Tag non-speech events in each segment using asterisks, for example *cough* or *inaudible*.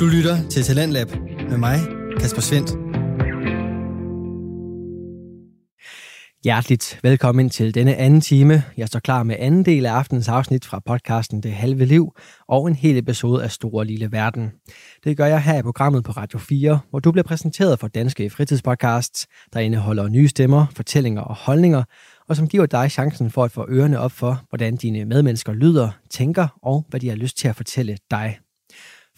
Du lytter til Talentlab med mig, Kasper Svendt. Hjerteligt velkommen til denne anden time. Jeg står klar med anden del af aftens afsnit fra podcasten Det Halve Liv og en hel episode af Store Lille Verden. Det gør jeg her i programmet på Radio 4, hvor du bliver præsenteret for danske fritidspodcasts, der indeholder nye stemmer, fortællinger og holdninger, og som giver dig chancen for at få ørerne op for, hvordan dine medmennesker lyder, tænker og hvad de har lyst til at fortælle dig.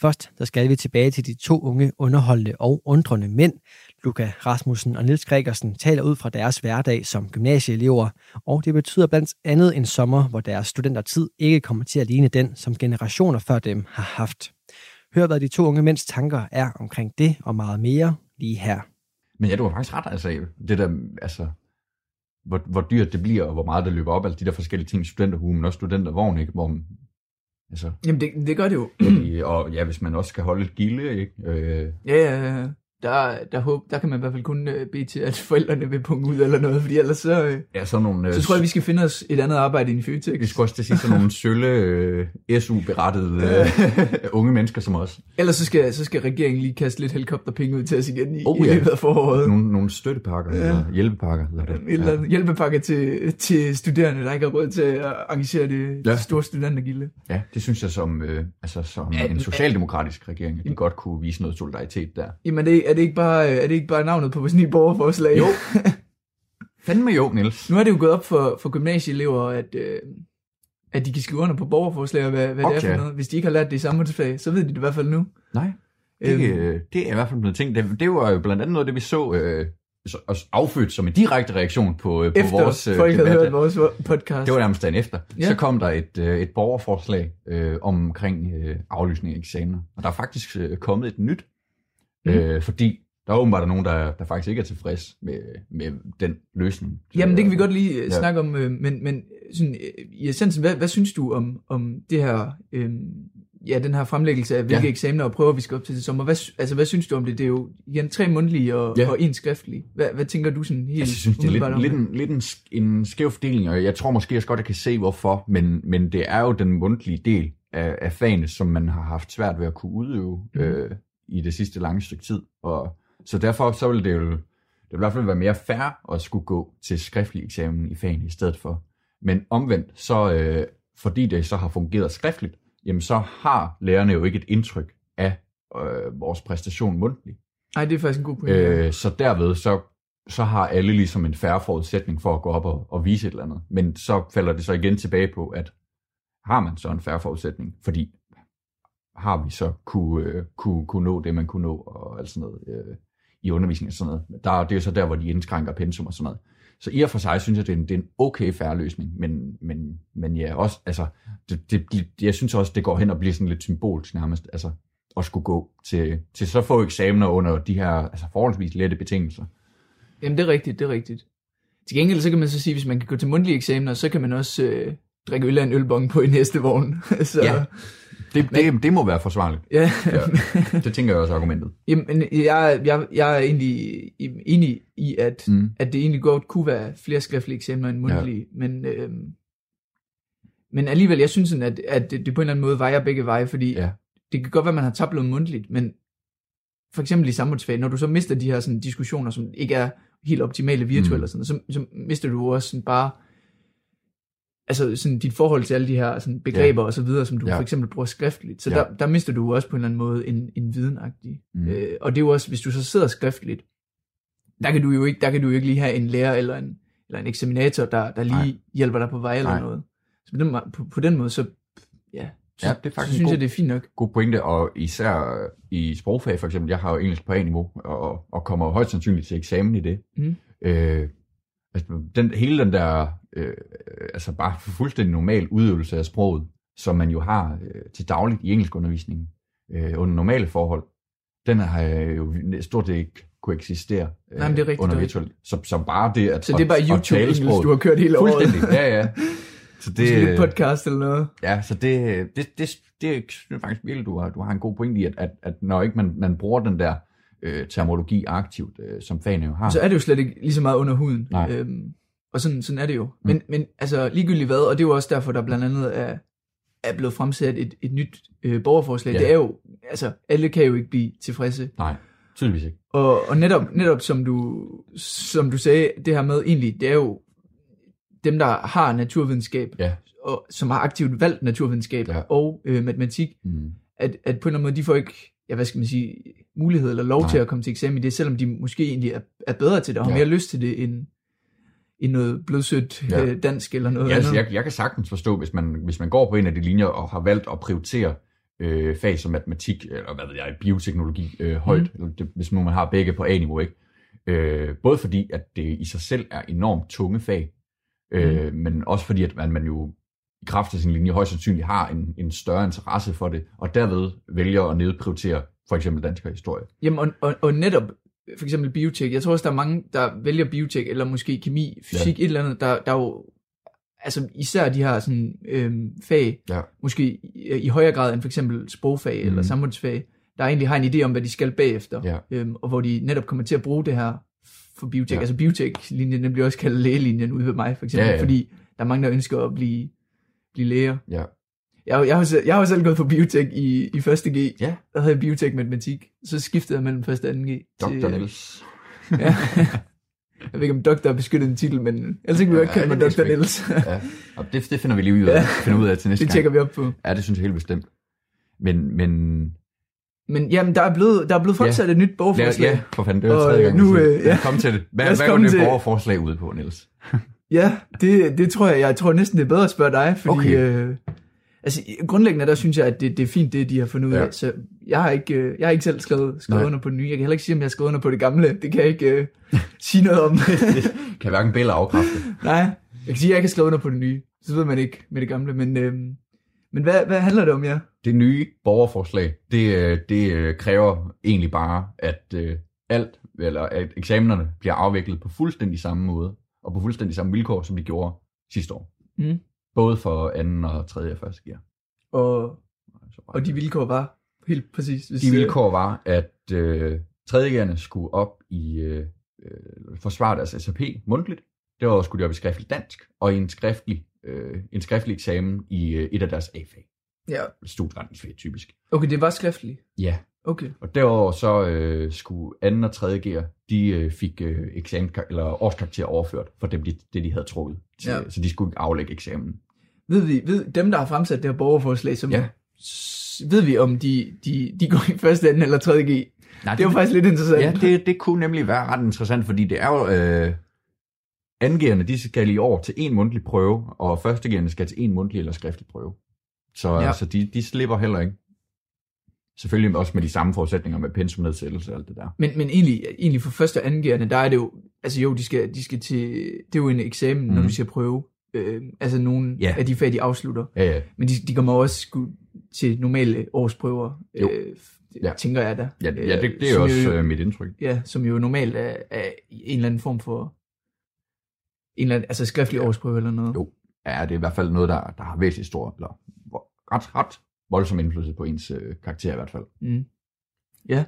Først der skal vi tilbage til de to unge underholdende og undrende mænd. Luca Rasmussen og Nils Gregersen taler ud fra deres hverdag som gymnasieelever, og det betyder blandt andet en sommer, hvor deres studentertid ikke kommer til at ligne den, som generationer før dem har haft. Hør, hvad de to unge mænds tanker er omkring det og meget mere lige her. Men ja, du har faktisk ret, altså, det der, altså, hvor, hvor dyrt det bliver, og hvor meget det løber op, altså de der forskellige ting, studenterhue, men også studentervogn, ikke? Hvor, altså, Jamen, det, det gør det jo. og ja, hvis man også skal holde et gilde, ikke? Øh, ja, ja, ja der, der, håb, der kan man i hvert fald kun uh, bede til, at forældrene vil punge ud eller noget, fordi ellers så, uh, ja, så, nogle, så tror jeg, vi skal finde os et andet arbejde i Føtex. Vi skal også til sige sådan nogle sølle uh, SU-berettede uh, *laughs* unge mennesker som os. Ellers så skal, så skal regeringen lige kaste lidt helikopterpenge ud til os igen i, oh, i løbet af foråret. Nogle, nogle støttepakker, ja. eller hjælpepakker. Eller det. Eller ja. hjælpepakker til, til studerende, der ikke har råd til at arrangere det ja. store studentergilde. Ja, det synes jeg som, øh, altså, som ja, en socialdemokratisk regering, at de godt kunne vise noget solidaritet der. Jamen det, er det ikke bare, er det ikke bare navnet på vores nye borgerforslag? Jo. *laughs* Fandme jo, Niels. Nu er det jo gået op for, for gymnasieelever, at, øh, at de kan skrive under på borgerforslag, og hvad, hvad okay. det er for noget. Hvis de ikke har lært det i samfundsfag, så ved de det i hvert fald nu. Nej, det, øhm. det er i hvert fald noget ting. Det, det var jo blandt andet noget, det vi så øh, affødt som en direkte reaktion på, øh, på efter vores øh, folk havde hørt vores podcast. Det var nærmest dagen efter. Ja. Så kom der et, øh, et borgerforslag øh, omkring øh, aflysning af eksamener. Og der er faktisk øh, kommet et nyt, mm. øh, fordi der er åbenbart nogen, der, der faktisk ikke er tilfreds med, med den løsning. Så, Jamen, det kan vi godt lige øh, ja. snakke om, øh, men, men sådan, øh, i essensen, hvad, hvad synes du om, om det her, øh, ja, den her fremlæggelse af, hvilke ja. eksamener og prøver vi skal op til til sommer? Hvad, altså, hvad synes du om det? Det er jo igen tre mundtlige og, ja. og en skriftlig. Hvad, hvad tænker du sådan helt Jeg synes, det er lidt, lidt, en, lidt en, en skæv fordeling, og jeg tror måske også godt, jeg kan se hvorfor, men, men det er jo den mundtlige del af, af fagene, som man har haft svært ved at kunne udøve mm. øh, i det sidste lange stykke tid, og så derfor så vil det jo det vil i hvert fald være mere fair at skulle gå til skriftlig eksamen i fagene i stedet for. Men omvendt, så øh, fordi det så har fungeret skriftligt, jamen så har lærerne jo ikke et indtryk af øh, vores præstation mundtligt. Nej, det er faktisk en god pointe. Øh, så derved, så, så har alle ligesom en færre forudsætning for at gå op og, og vise et eller andet. Men så falder det så igen tilbage på, at har man så en færre forudsætning? Fordi har vi så kunne, øh, kunne, kunne nå det, man kunne nå, og alt sådan noget. Øh, i undervisning og sådan noget. Der, det er så der, hvor de indskrænker pensum og sådan noget. Så i og for sig synes jeg, det er en, det er en okay færre løsning, men, men, men ja, også, altså, det, det, jeg synes også, det går hen og bliver sådan lidt symbolsk nærmest, altså, at skulle gå til, til så få eksamener under de her altså, forholdsvis lette betingelser. Jamen, det er rigtigt, det er rigtigt. Til gengæld så kan man så sige, hvis man kan gå til mundtlige eksamener, så kan man også øh, drikke øl af en ølbong på i næste vogn. *laughs* så, ja, det, men, det, det må være forsvarligt. Ja. ja. Det tænker jeg også argumentet. Jamen, jeg, jeg, jeg er egentlig enig i, at, mm. at det egentlig godt kunne være flere skriftlige eksamener end mundtlige, ja. men, øhm, men alligevel, jeg synes sådan, at, at det, det på en eller anden måde vejer begge veje, fordi ja. det kan godt være, at man har tabt noget mundtligt, men for eksempel i samfundsfag, når du så mister de her sådan, diskussioner, som ikke er helt optimale virtuelle, mm. og sådan, så, så mister du også sådan bare altså sådan dit forhold til alle de her sådan begreber ja. og så videre, som du ja. for eksempel bruger skriftligt. Så ja. der, der mister du også på en eller anden måde en, en videnagtig. Mm. Øh, og det er jo også, hvis du så sidder skriftligt, der kan du jo ikke, der kan du jo ikke lige have en lærer eller en, eller en eksaminator, der, der lige Nej. hjælper dig på vej eller Nej. noget. Så på den, på, på den måde, så ja, så, ja, det er faktisk synes god, jeg, det er fint nok. God pointe, og især i sprogfag for eksempel, jeg har jo engelsk på A-niveau, og, og kommer højst sandsynligt til eksamen i det. Mm. Øh, altså, den, hele den der øh, altså bare fuldstændig normal udøvelse af sproget, som man jo har øh, til dagligt i engelskundervisningen øh, under normale forhold, den har jo stort set ikke kunne eksistere øh, Nej, det er rigtigt, under virtuelt. Så, så bare det at Så det er bare YouTube-engelsk, du har kørt hele året? Fuldstændig, ja, ja. *laughs* Så det, Måske lidt podcast eller noget. Ja, så det, det, det, det synes jeg faktisk virkelig, du har, du har en god pointe i, at, at, at når ikke man, man bruger den der øh, termologi aktivt, øh, som fagene jo har. Så er det jo slet ikke lige så meget under huden. Nej. Øhm, og sådan, sådan er det jo. Mm. Men, men altså ligegyldigt hvad, og det er jo også derfor, der blandt andet er, er blevet fremsat et, et nyt øh, borgerforslag. Ja. Det er jo altså, alle kan jo ikke blive tilfredse. Nej, tydeligvis ikke. Og, og netop, netop som, du, som du sagde, det her med egentlig, det er jo dem, der har naturvidenskab, Ja. og som har aktivt valgt naturvidenskab Ja. og øh, matematik, Mm. at, at på en eller anden måde, de får ikke, ja, hvad skal man sige, mulighed eller lov Nej. til at komme til eksamen i det, selvom de måske egentlig er, er bedre til det, og har Ja. mere lyst til det, end, end noget blodsødt Ja. øh, dansk eller noget Ja, altså, andet. jeg, jeg kan sagtens forstå, hvis man, hvis man går på en af de linjer og har valgt at prioritere øh, fag som matematik, eller hvad ved jeg, bioteknologi øh, højt, mm. det, hvis nu man har begge på A-niveau, ikke? Øh, både fordi, at det i sig selv er enormt tunge fag, øh, mm. men også fordi, at man, man jo i kraft af sin linje højst sandsynligt har en, en større interesse for det, og derved vælger at nedprioritere for eksempel dansk historie. Jamen, og, og, og netop, for eksempel biotek, jeg tror også, der er mange, der vælger biotek, eller måske kemi, fysik, ja. et eller andet, der, der er jo, altså især de her sådan, øhm, fag, Ja. måske i, i højere grad end for eksempel sprogfag mm. eller Mhm. samfundsfag, der egentlig har en idé om, hvad de skal bagefter, Ja. øhm, og hvor de netop kommer til at bruge det her for biotek. Ja. Altså biotek-linjen, den bliver også kaldt lægelinjen ude ved mig, for eksempel, Ja, ja. fordi der er mange, der ønsker at blive, blive læger. Ja. Jeg, jeg, har, selv- jeg har selv gået på biotek i, i 1. G. Ja. Der havde jeg biotek matematik. Så skiftede jeg mellem 1. og 2. G. Dr. til- Niels. Ja. jeg ved ikke, om doktor er beskyttet en titel, men ellers ikke jeg Ja, kalde mig det ikke. Niels. ja. Og det, det finder vi lige ud af, finder ud af til næste det gang. tjekker vi op på. Ja, det synes jeg helt bestemt. Men, men Men jamen, der er blevet, der er blevet fremsat et nyt borgerforslag. ja, for fanden, det var tredje gang, nu, vi øh, ja. Komme til det. Hvad, hvad går det borgerforslag ud på, Niels? Ja, det, det tror jeg, jeg tror næsten, det er bedre at spørge dig, fordi Okay. øh, altså, grundlæggende der synes jeg, at det, det er fint, det de har fundet ud Ja. af. Så jeg har ikke, øh, jeg har ikke selv skrevet, skrevet Nej. under på det nye. Jeg kan heller ikke sige, om jeg har skrevet under på det gamle. Det kan jeg ikke øh, *laughs* sige noget om. det kan hverken Bell afkræfte. Nej, jeg kan sige, at jeg ikke har skrevet under på det nye. Så ved man ikke med det gamle. Men, øh, men hvad, hvad handler det om, ja? Det nye borgerforslag, det, øh, det øh, kræver egentlig bare, at øh, alt, eller at eksamenerne bliver afviklet på fuldstændig samme måde, og på fuldstændig samme vilkår, som de gjorde sidste år. Mm. Både for anden og tredje og første gear. Og, og de vilkår var helt præcis. Hvis, De vilkår var, at øh, tredjegerne skulle op i øh, øh, forsvare deres SAP mundtligt. Derudover skulle de op i skriftlig dansk, og i en skriftlig, øh, en skriftlig eksamen i øh, et af deres A-fag. Ja, Studieretningsfag typisk. okay, det var skriftligt. Ja, Okay. og derudover så øh, skulle anden og tredje gear, de øh, fik øh, eksamen, eller årskarakter overført for dem, de, det de havde trukket. Til, Ja. Så de skulle ikke aflægge eksamen. Ved vi, ved dem, der har fremsat det her borgerforslag, som, Ja. ved vi, om de, de, de går i første, anden eller tredje G? Nej, Det var faktisk lidt interessant. Ja, det, det kunne nemlig være ret interessant, fordi det er jo... Øh, Angerne, de skal i år til en mundtlig prøve, og førstegerne skal til en mundtlig eller skriftlig prøve. Så Ja. altså, de, de slipper heller ikke. Selvfølgelig også med de samme forudsætninger med pensumnedsættelse og alt det der. Men, men egentlig, egentlig for første og anden G'erne, der er det jo, altså jo, de skal, de skal til, det er jo en eksamen, mm. når Mhm. du skal prøve, øh, altså nogle Ja. af de fag, de afslutter. Ja, ja. Men de, de kommer også til normale årsprøver, Jo. øh, Ja. tænker jeg da. Ja, ja det, det er Som også jo- øh, mit indtryk. Ja, som jo normalt er, er en eller anden form for, en eller anden, altså skriftlig Ja. årsprøve eller noget. Jo. Ja, det er i hvert fald noget, der, der har væsentligt stor, eller ret, ret voldsom indflydelse på ens øh, karakter i hvert fald. Mm. Ja.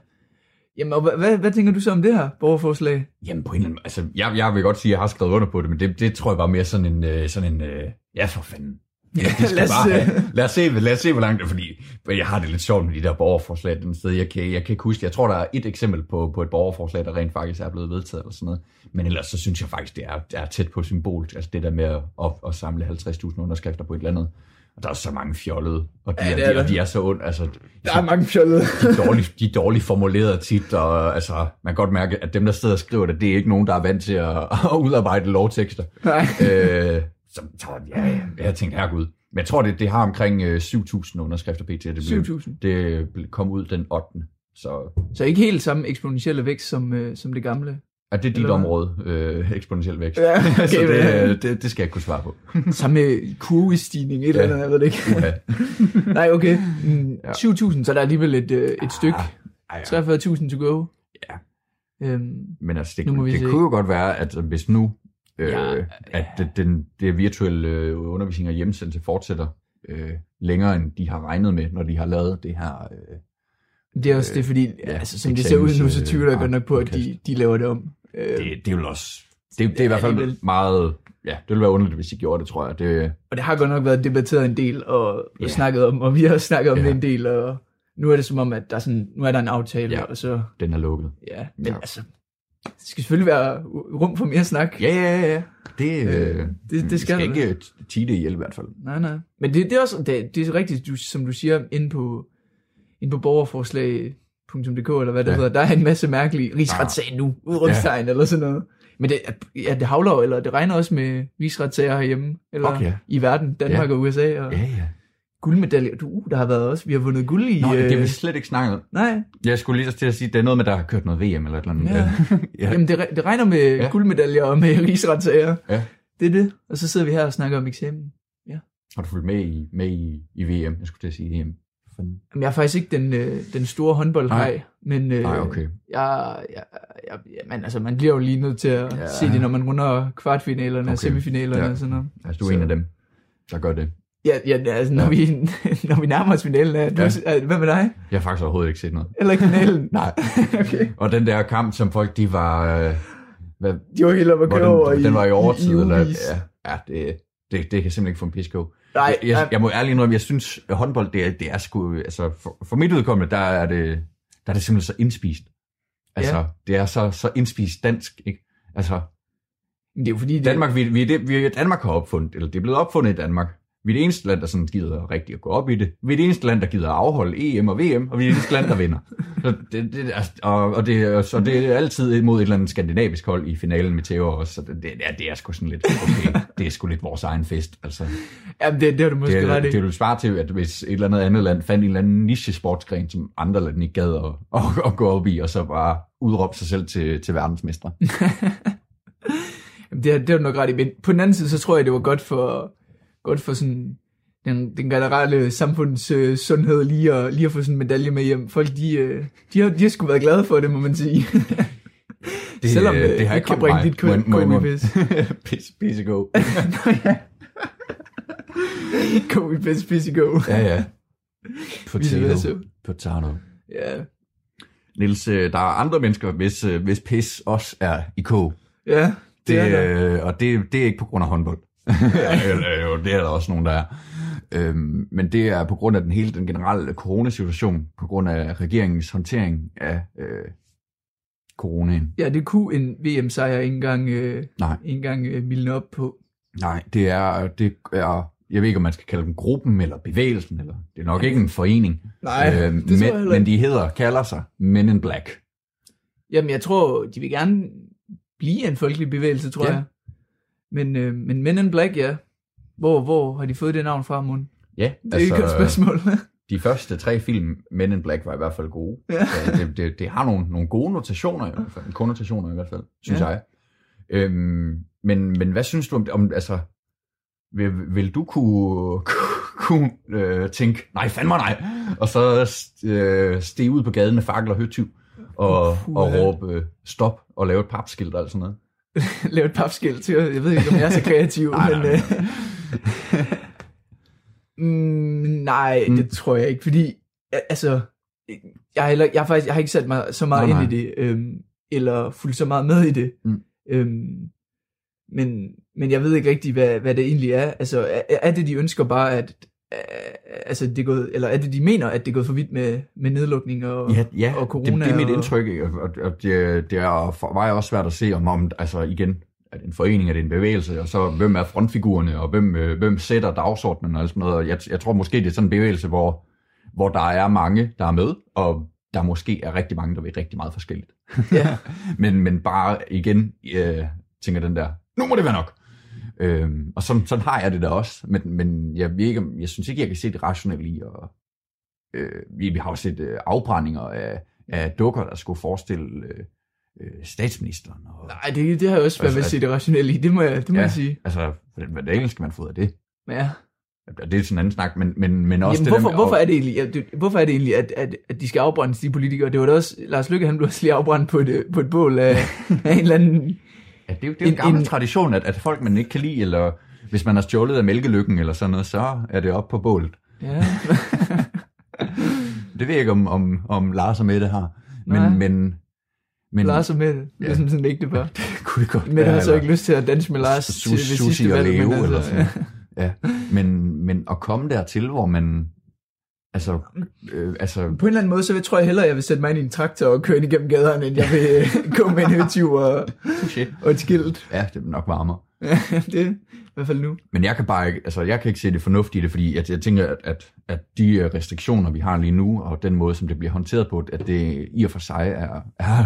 Jamen, og hvad, hvad, hvad tænker du så om det her borgerforslag? Jamen på en eller anden altså jeg, jeg vil godt sige, at jeg har skrevet under på det, men det, det tror jeg bare mere sådan en, øh, sådan en øh, ja for fanden. Ja, det skal lad os, bare have. Lad os, se, lad os se, hvor langt det er, fordi jeg har det lidt sjovt med de der borgerforslag den sted. Jeg kan, jeg kan ikke huske, jeg tror, der er et eksempel på, på et borgerforslag, der rent faktisk er blevet vedtaget eller sådan noget. Men ellers så synes jeg faktisk, det er, det er tæt på symbol. Altså det der med at, at, at samle 50.000 underskrifter på et eller andet. Og der er så mange fjollede, og de, Ja, er, de, og de er så ondt. Altså, Der er mange fjollede. de er dårligt, de er dårligt formuleret tit, og altså, man kan godt mærke, at dem, der sidder og skriver det, det er ikke nogen, der er vant til at, *laughs* at udarbejde lovtekster. Nej. øh, så, så ja, ja, jeg tænkte, herregud. Men jeg tror, det, det har omkring øh, 7.000 underskrifter pt. Det, blev, 7.000. det kom ud den 8. Så Så ikke helt samme eksponentielle vækst som, øh, som det gamle. Er det dit Eller hvad? område, øh, eksponentiel vækst. Ja, *laughs* okay, så men- det, det, det skal jeg ikke kunne svare på. *laughs* Samme kurvestigning, et eller Ja. andet, jeg ved det ikke. Uha. *laughs* Nej, okay. Mm, Ja. 7.000, så der er alligevel et, øh, et stykke. Ej, ja. 43.000 to go. Ja. Øhm, Men altså, det, det se. kunne jo godt være, at hvis nu, øh, Ja. at det, den, det virtuelle øh, undervisning og hjemmesendelse fortsætter øh, længere, end de har regnet med, når de har lavet det her. Øh, det er også Øh, det, fordi, ja, altså, som det ser ud nu, så jeg øh, godt nok på, at de, de laver det om. Øh, det, det vil også... Det, det er i hvert fald meget... Ja, det ville være underligt, hvis de gjorde det, tror jeg. Det, Og det har godt nok været debatteret en del, og Ja. snakket om, og vi har snakket om Ja. det en del, og nu er det som om, at der er sådan, nu er der en aftale, Ja. og så, Den er lukket. ja, men Ja. altså, det skal selvfølgelig være rum for mere snak. Ja, ja, ja. Det, Øh, øh, det- det vi skal skal det. ikke tige det ihjel i hvert fald. Nej, nej. Men det, det er også, det, det er rigtigt, du, som du siger, inde på, inde på borgerforslag.dk, eller hvad det Ja. hedder, der er en masse mærkelige rigsretssag nu, udrumstegn, ja. eller sådan noget. Men det, ja, det havler eller det regner også med rigsretssager herhjemme, eller Okay. i verden, Danmark Ja. og USA, og Ja, ja. guldmedaljer. Du, uh, der har været også, vi har vundet guld i... Nå, det øh, har vi slet ikke snakket. Nej, Jeg skulle lige så til at sige, det er noget med, der har kørt noget VM eller et eller andet. Ja. *laughs* ja. Jamen, det, det regner med Ja. ja. guldmedaljer og med *laughs* rigsretssager. Ja. Det er det. Og så sidder vi her og snakker om eksamen. Har du fulgt med i, med i, i VM? Jeg skulle til at sige EM. Fanden. Jamen, jeg er faktisk ikke den, øh, den store håndboldhej, men øh, Nej, okay. jeg, jeg, jeg, man, altså, man bliver jo lige nødt til at Ja. se det, når man runder kvartfinalerne okay. og semifinalerne Ja. og sådan noget. Altså, du er Så- en af dem, der gør det. Ja, ja altså, når, Ja. Vi, *laughs* når vi nærmer os finalen, er, du, Ja. er, hvad med dig? Jeg har faktisk overhovedet ikke set noget. Eller ikke finalen? *laughs* Nej. *laughs* okay. Og den der kamp, som folk, de var... Øh, hvad, De var helt oppe at køre over den, i den var i overtid. i eller, ja, ja det, det, det kan jeg simpelthen ikke få en pisk. Nej, jeg, jeg, jeg må ærligt indrømme, jeg synes, at håndbold, det er, det er sgu, altså for, for mit udkommende, der er det, der er det simpelthen så indspist. Altså, Ja. det er så, så indspist dansk, ikke? Altså, det er jo fordi, det, Danmark, vi, vi, det, vi, Danmark har opfundet, eller det er blevet opfundet i Danmark. Vi er det eneste land, der sådan gider rigtig at gå op i det. Vi er det eneste land, der gider at afholde EM og VM, og vi er det eneste land, der vinder. Så det, det, er- og, og, det, er- så det er altid mod et eller andet skandinavisk hold i finalen med Theo også. Så det, det, er, det er sgu sådan lidt, okay, det er sgu lidt vores egen fest. Altså, Jamen, det, det har du måske det, ret i. det vil svare til, at hvis et eller andet andet land fandt en eller anden niche-sportsgren, som andre lande ikke gad at, *laughs* at, at gå op i, og så bare udråbe sig selv til, til verdensmestre. *laughs* Det, det har du nok ret i. Men på den anden side, så tror jeg, det var godt for, godt for sådan den, den generelle samfunds øh, sundhed lige at, lige at få sådan en medalje med hjem. Folk, de, øh, de, har, de har sgu været glade for det, må man sige. *laughs* Det, Selvom, øh, det har ikke kan bringe dit *laughs* i indrømme. Pisse, pisse go. *laughs* Nå ja. I bedst pisse go. Ja, ja. Versa. Potato. Potato. Ja. Niels, øh, der er andre mennesker, hvis, øh, hvis pis også er i kog. Ja, det, Det, er der. øh, og det, det er ikke på grund af håndbold. Eller, det er der også nogen, der er. Øhm, men det er på grund af den hele den generelle coronasituation, på grund af regeringens håndtering af øh, coronaen. Ja, det kunne en VM-sejr ikke engang, øh, Nej. ikke engang øh, mildne op på. Nej, det er, det er, jeg ved ikke, om man skal kalde dem gruppen eller bevægelsen, eller det er nok ikke en forening. Nej, det tror jeg men, men de hedder, kalder sig Men in Black. Jamen, jeg tror, de vil gerne blive en folkelig bevægelse, tror Ja. jeg. Men, øh, men Men in Black, ja. Hvor, hvor har de fået det navn fra, Mon? Ja, Det er altså, ikke et spørgsmål. *laughs* de første tre film, Men in Black, var i hvert fald gode. Ja. Ja, det, det, det har nogle, nogle gode notationer i hvert fald, konnotationer i hvert fald, synes Ja. jeg. Øhm, men, men hvad synes du om, om altså, vil, vil du kunne, *laughs* kunne øh, tænke, nej fandme nej, og så øh, stige ud på gaden med fakkel og høtyv, og, Puh, og råbe øh, stop og lave et papskilt og alt sådan noget. *laughs* Lave et papskilt til. Jeg ved ikke, om jeg er så kreativ, Nej, men... nej, Øh, mm, nej, Mm. det tror jeg ikke, fordi... Altså, jeg har, heller, jeg har faktisk jeg har ikke sat mig så meget Nej, ind i det, øhm, eller fulgt så meget med i det. Mm. Øhm, men, men jeg ved ikke rigtig, hvad, hvad det egentlig er. Altså, er, er det, de ønsker bare, at øh, altså, det er gået, eller er det, de mener, at det er gået for vidt med, med nedlukning og, Ja, ja og corona? det, det er mit indtryk, og, og det, det er for mig også svært at se, om, om altså igen, er det en forening, er det en bevægelse, og så hvem er frontfigurerne, og hvem, øh, hvem sætter dagsordenen og sådan noget. Og jeg, jeg tror måske, det er sådan en bevægelse, hvor, hvor der er mange, der er med, og der måske er rigtig mange, der ved rigtig meget forskelligt. Ja. *laughs* men, men bare igen, øh, tænker den der, nu må det være nok. Øhm, og sådan, sådan har jeg det da også, men, men jeg, ikke, jeg synes ikke, jeg kan se det rationelle i. Og, øh, vi, vi har jo set øh, afbrændinger af, af dukker, der skulle forestille øh, øh, statsministeren. Og, Nej, det, det har jeg også været Altså, ved at se det rationelle i, det må jeg, det må Ja. jeg sige. altså, hvad hvad skal man få af det? Ja. Det er sådan en anden snak, men, men, men også Jamen, det hvorfor, der med, hvorfor, er det egentlig, hvorfor er det egentlig, at, at, at de skal afbrændes, de politikere? Det var da også, Lars Lykke, han blev også lige afbrændt på et, øh, på et bål af, *laughs* af en eller anden... Ja, det er jo, det er en En- gammel en- tradition, at, at folk, man ikke kan lide, eller hvis man har stjålet af mælkelykken eller sådan noget, så er det op på bålet. Ja. *laughs* Det ved jeg ikke, om, om, om Lars og Mette har. Men, Nej. men, men Lars og Mette, Ja. ligesom sådan en ægte par. det kunne det godt Mette har så ikke lyst til at danse med Lars til Sushi sidste valg, men Leo altså, eller sådan ja. Men, men at komme dertil, hvor man Altså, øh, altså... På en eller anden måde, så tror jeg hellere, at jeg vil sætte mig ind i en traktor og køre ind igennem gaderne, end jeg vil øh, *laughs* gå med en høtyv og, og et skilt. Ja, det er nok varmere. *laughs* det er i hvert fald nu. Men jeg kan bare ikke, altså jeg kan ikke se det fornuftige i det, fordi jeg, jeg tænker, at, at, at de restriktioner, vi har lige nu, og den måde, som det bliver håndteret på, at det i og for sig er, er,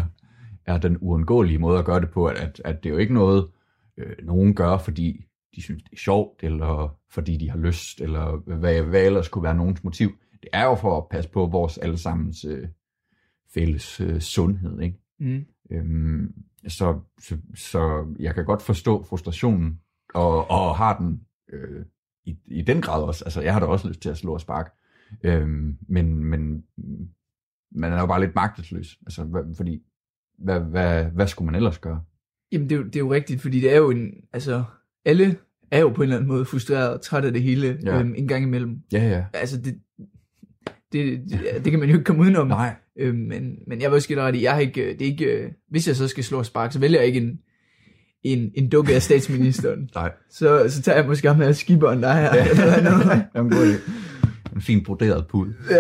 er den uundgåelige måde at gøre det på, at, at, at det er jo ikke noget, øh, nogen gør, fordi de synes, det er sjovt, eller fordi de har lyst, eller hvad, hvad ellers kunne være nogens motiv. Det er jo for at passe på vores allesammens øh, fælles øh, sundhed, ikke? Mm. Øhm, så, så, så jeg kan godt forstå frustrationen, og, og har den øh, i, i den grad også. Altså, jeg har da også lyst til at slå og sparke. Øhm, men, men man er jo bare lidt magtesløs. Altså, fordi, hvad, hvad, hvad skulle man ellers gøre? Jamen, det er, jo, det er jo rigtigt, fordi det er jo en, altså, alle er jo på en eller anden måde frustreret og træt af det hele ja. øhm, en gang imellem. Ja, ja. Altså, det, det, det, det kan man jo ikke komme udenom. Nej. Øhm, men, men jeg vil også give ret i, jeg har ikke, det er ikke, øh, hvis jeg så skal slå og spark, så vælger jeg ikke en, en, en dukke af statsministeren. *laughs* Nej. Så, så tager jeg måske ham her skiberen, der er her. Ja. Eller noget. *laughs* Jamen, god en fin broderet pud. Ja.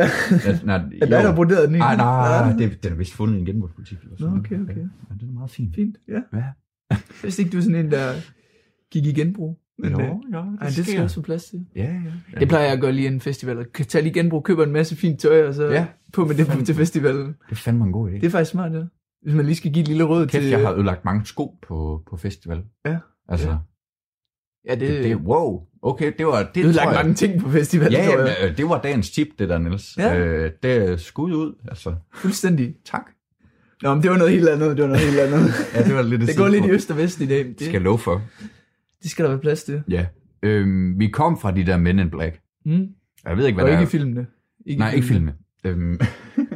ja nej, *laughs* er der, der broderet den? Nej, nej, nej, det, den er vist fundet i en genbrugspolitik. Nå, okay, okay. Ja, den er meget fin. Fint, ja. Ja. *laughs* Vidste ikke, du er sådan en, der gik i genbrug. Men, jo, øh, ja, det, ej, det skal også få plads til. Ja, ja. ja. Det plejer jeg at gøre lige en festival. Tage lige genbrug, køber en masse fint tøj, og så Ja. på med det til festivalen. Det er fandme en god idé. Det er faktisk smart, ja. Hvis man lige skal give et lille råd Kæft, til... jeg har ødelagt mange sko på, på festival. Ja. Altså, Ja. Ja. Det, det, det, wow. Okay, det var... Det tror lagt mange ting på festivalen, Ja, tror jeg. ja, det var dagens tip, det der, Niels. Ja. Øh, det er skud ud, altså. Fuldstændig. Tak. Nå, men det var noget helt andet, det var noget helt andet. *laughs* Ja, det var lidt *laughs* det går lidt i øst og vest i dag. Det, Det skal love for. det skal der være plads til. Ja. Øhm, vi kom fra de der Men in Black. Mm. Jeg ved ikke, hvad Og der ikke er. i filmene. Ikke Nej, ikke filme. Øhm,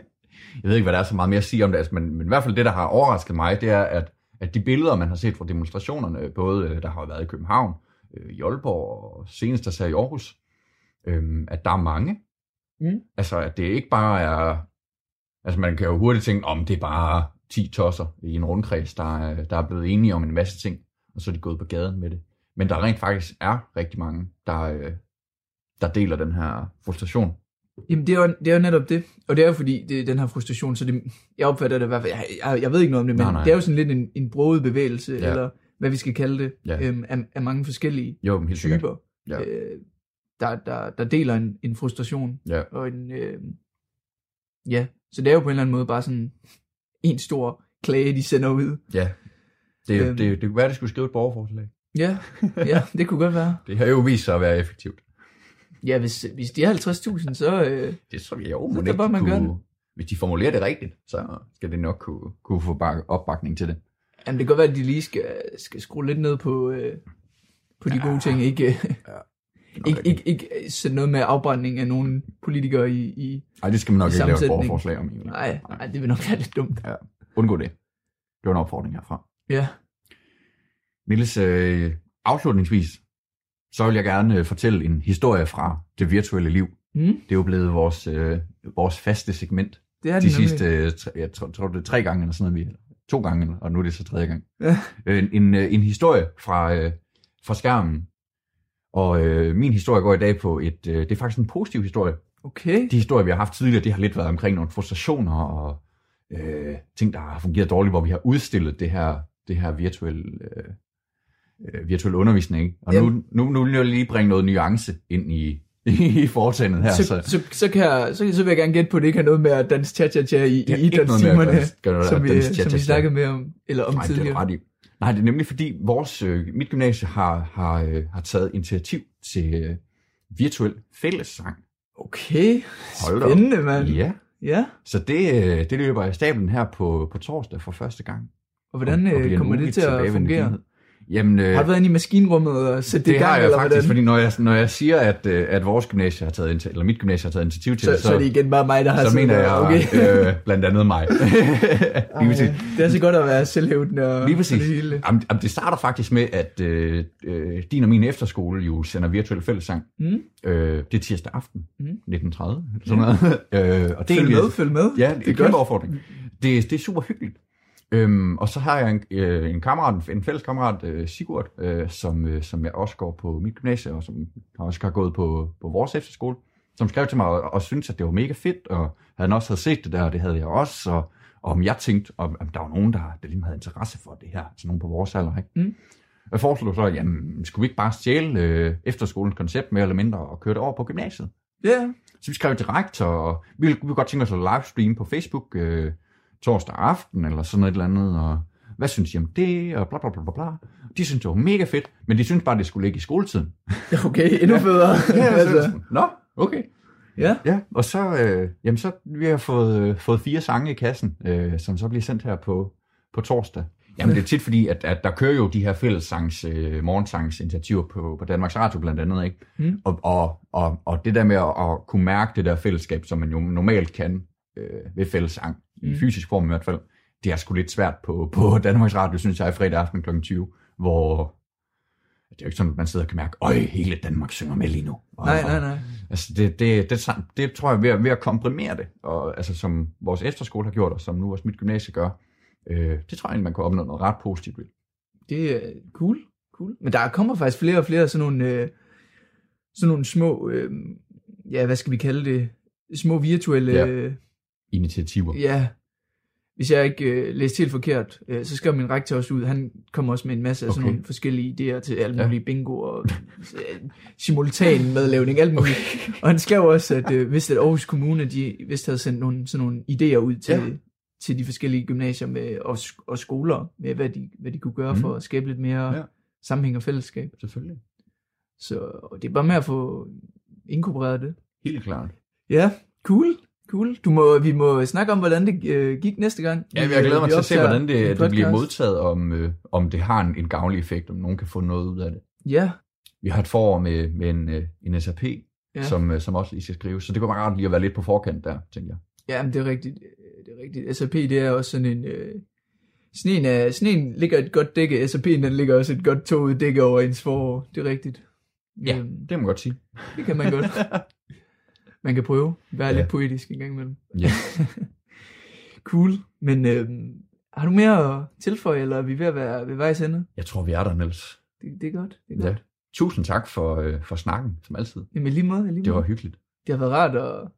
*laughs* jeg ved ikke, hvad der er så meget mere at sige om det, altså, men, men i hvert fald det, der har overrasket mig, det er, at, at de billeder, man har set fra demonstrationerne, både øh, der har været i København, øh, i Aalborg og senest der sagde i Aarhus, øhm, at der er mange. Mm. Altså, at det ikke bare er... Altså, man kan jo hurtigt tænke, om det er bare 10 tosser i en rundkreds, der er, der er blevet enige om en masse ting, og så er de gået på gaden med det. Men der rent faktisk er rigtig mange, der, øh, der deler den her frustration. Jamen, det er, jo, det er jo netop det. Og det er jo fordi, det er den her frustration, så det, jeg opfatter det i hvert fald, jeg, jeg, jeg ved ikke noget om det, men Nej, nej. det er jo sådan lidt en, en broget bevægelse, Ja. eller hvad vi skal kalde det, Ja. øhm, af, af mange forskellige Jo, helt typer, Ja. øh, der, der, der deler en, en frustration. Ja. Og en, øh, ja, så det er jo på en eller anden måde bare sådan en stor klage, de sender ud. Ja. Det, Øhm. øhm. det, det kunne være, at de skulle skrive et borgerforslag. Ja, *laughs* ja, det kunne godt være. Det har jo vist sig at være effektivt. Ja, hvis, hvis de er 50.000, så... Øh, Det tror jeg jo, kan ikke man kunne, hvis de formulerer det rigtigt, så skal det nok kunne, kunne få bak- opbakning til det. Jamen, det kan godt være, at de lige skal, skal skrue lidt ned på, øh, på de gode ting. Ikke, *laughs* nok ikke, rigtigt. ikke, ikke sætte noget med afbrænding af nogle politikere i... i Ej, det skal man nok ikke lave et borgerforslag om. egentlig. nej, nej, det vil nok være lidt dumt. Ja. Undgå det. Det var en opfordring herfra. Ja, Niels, øh, afslutningsvis, så vil jeg gerne øh, fortælle en historie fra det virtuelle liv. mm, Det er jo blevet vores, øh, vores faste segment. det er de det sidste, øh, tre, jeg tror, tror det er tre gange eller sådan noget, vi, to gange, og nu er det så tredje gang. Ja. Øh, En, en, øh, en historie fra, øh, fra skærmen. Og øh, min historie går i dag på et, øh, det er faktisk en positiv historie. Okay. De historier, vi har haft tidligere, det har lidt været omkring nogle frustrationer og øh, ting, der har fungeret dårligt, hvor vi har udstillet det her, det her virtuelle, øh, øh, virtuel undervisning. Ikke? Og nu, Jamen. nu, nu vil jeg lige bringe noget nuance ind i, i foretagendet her. Så, så, så, kan jeg, så, så vil jeg gerne gætte på, at det ikke har noget med at danse cha-cha-cha i, i idrætstimerne, som, vi, som vi snakkede med om, eller om Nej, det er tidligere. ret i. Nej, det er nemlig fordi vores, øh, mit gymnasie har, har, øh, har taget initiativ til øh, virtuel fællessang. Okay, Hold spændende, mand. Ja, Ja, så det, øh, det løber i stablen her på, på torsdag for første gang. og hvordan Og- og øh, kommer det til at fungere? begivenhed. Jamen, øh, Har du været inde i maskinrummet og sætte det, det i gang, har jeg eller faktisk, hvordan? fordi når jeg, når jeg siger, at, øh, at vores gymnasie har taget, eller mit gymnasie har taget initiativ til så, det, så, så er det igen bare mig, der har så mener jeg okay. øh, blandt andet mig. *laughs* Lige. Ej, det er så godt at være selvhævdende og Lige præcis. det hele. Jamen, det starter faktisk med, at øh, øh, din og min efterskole jo sender virtuel fællessang. Mm. Øh, det er tirsdag aften, Mm. 1930, eller sådan noget. *laughs* øh, og det er Følg med, følg med. Ja, det er, det en kæmpe opfordring. Det, det er super hyggeligt. Øhm, og så har jeg en, øh, en kammerat, en fælles kammerat, øh, Sigurd, øh, som, øh, som jeg også går på mit gymnasie, og som også har gået på, på vores efterskole. som skrev til mig og, og syntes, at det var mega fedt, og han også havde set det der, og det havde jeg også, og, og om jeg tænkte, om, om der var nogen, der, der lige havde interesse for det her, altså nogen på vores alder, ikke? Mm. Jeg foreslog så, jamen, skulle vi ikke bare stjæle øh, efterskolens koncept mere eller mindre, og køre det over på gymnasiet? Ja. Yeah. Så vi skrev direkte, og vi ville godt tænke os at livestream på Facebook øh, torsdag aften, eller sådan noget eller andet, og hvad synes I om det, og bla bla bla bla bla. De synes det var mega fedt, men de synes bare, det skulle ligge i skoletiden. *laughs* Okay, endnu federe. ja, altså. Nå, okay. Ja. Ja, og så, øh, jamen så vi har fået, øh, fået fire sange i kassen, øh, som så bliver sendt her på, på torsdag. Jamen det er tit fordi, at, at der kører jo de her fællessangs, øh, morgensangsinitiativer på, på Danmarks Radio blandt andet, ikke? Mm. Og, og, og, og det der med at, at kunne mærke det der fællesskab, som man jo normalt kan øh, ved fællessang, mm. i fysisk form i hvert fald, det er sgu lidt svært på, *laughs* på Danmarks Radio, synes jeg, fredag aften kl. 20, hvor det er jo ikke sådan, at man sidder og kan mærke, øj, hele Danmark synger med lige nu. Og, Nej, nej, nej. Altså det, det, det, det, det tror jeg ved at, ved at komprimere det, og, altså som vores efterskole har gjort, og som nu vores mit gymnasie gør, øh, det tror jeg man kan opnå noget ret positivt ved. Det er cool, cool. Men der kommer faktisk flere og flere sådan nogle, øh, sådan nogle små, øh, ja, hvad skal vi kalde det, små virtuelle, Ja. Initiativer. ja, hvis jeg ikke øh, læste helt forkert, øh, så skrev min rektor også ud, han kom også med en masse af sådan Okay. nogle forskellige idéer til alle Ja. mulige bingo og øh, simultan medlavning, alt muligt. Okay. Og han skrev også, at øh, hvis at Aarhus Kommune, de vist havde sendt nogle, sådan nogle idéer ud til, Ja. ja. til de forskellige gymnasier med, og, og skoler, med hvad de, hvad de kunne gøre Mhm. for at skabe lidt mere Ja. ja. sammenhæng og fællesskab. Selvfølgelig. Så og det er bare med at få inkorporeret det. Helt klart. Ja, cool. Cool. Du må, vi må snakke om, hvordan det øh, gik næste gang. Ja, jeg glæder mig til at se, hvordan det, det bliver modtaget, om, øh, om det har en, en gavnlig effekt, om nogen kan få noget ud af det. Ja, Vi har et forår med, med en, øh, en SAP, ja. som, øh, som også lige skal skrives, så det kunne være rart lige at være lidt på forkant der, tænker jeg. ja men det er rigtigt. Det er rigtigt. SAP, det er også sådan en... Øh, sådan en, er, sådan en ligger et godt dække. SAP'en, den ligger også et godt toget dække over ens forår. Det er rigtigt. Ja, Øhm, det må man godt sige. det kan man godt. *laughs* Man kan prøve. Være Ja. lidt poetisk en gang imellem. Ja. *laughs* Cool. Men øh, har du mere at tilføje, eller er vi ved at være ved vejs ende? Jeg tror, vi er der, Niels. Det, det er godt. Det er Ja. godt. Tusind tak for, øh, for snakken, som altid. Jamen lige måde. Lige Det var måde. hyggeligt. det har været rart at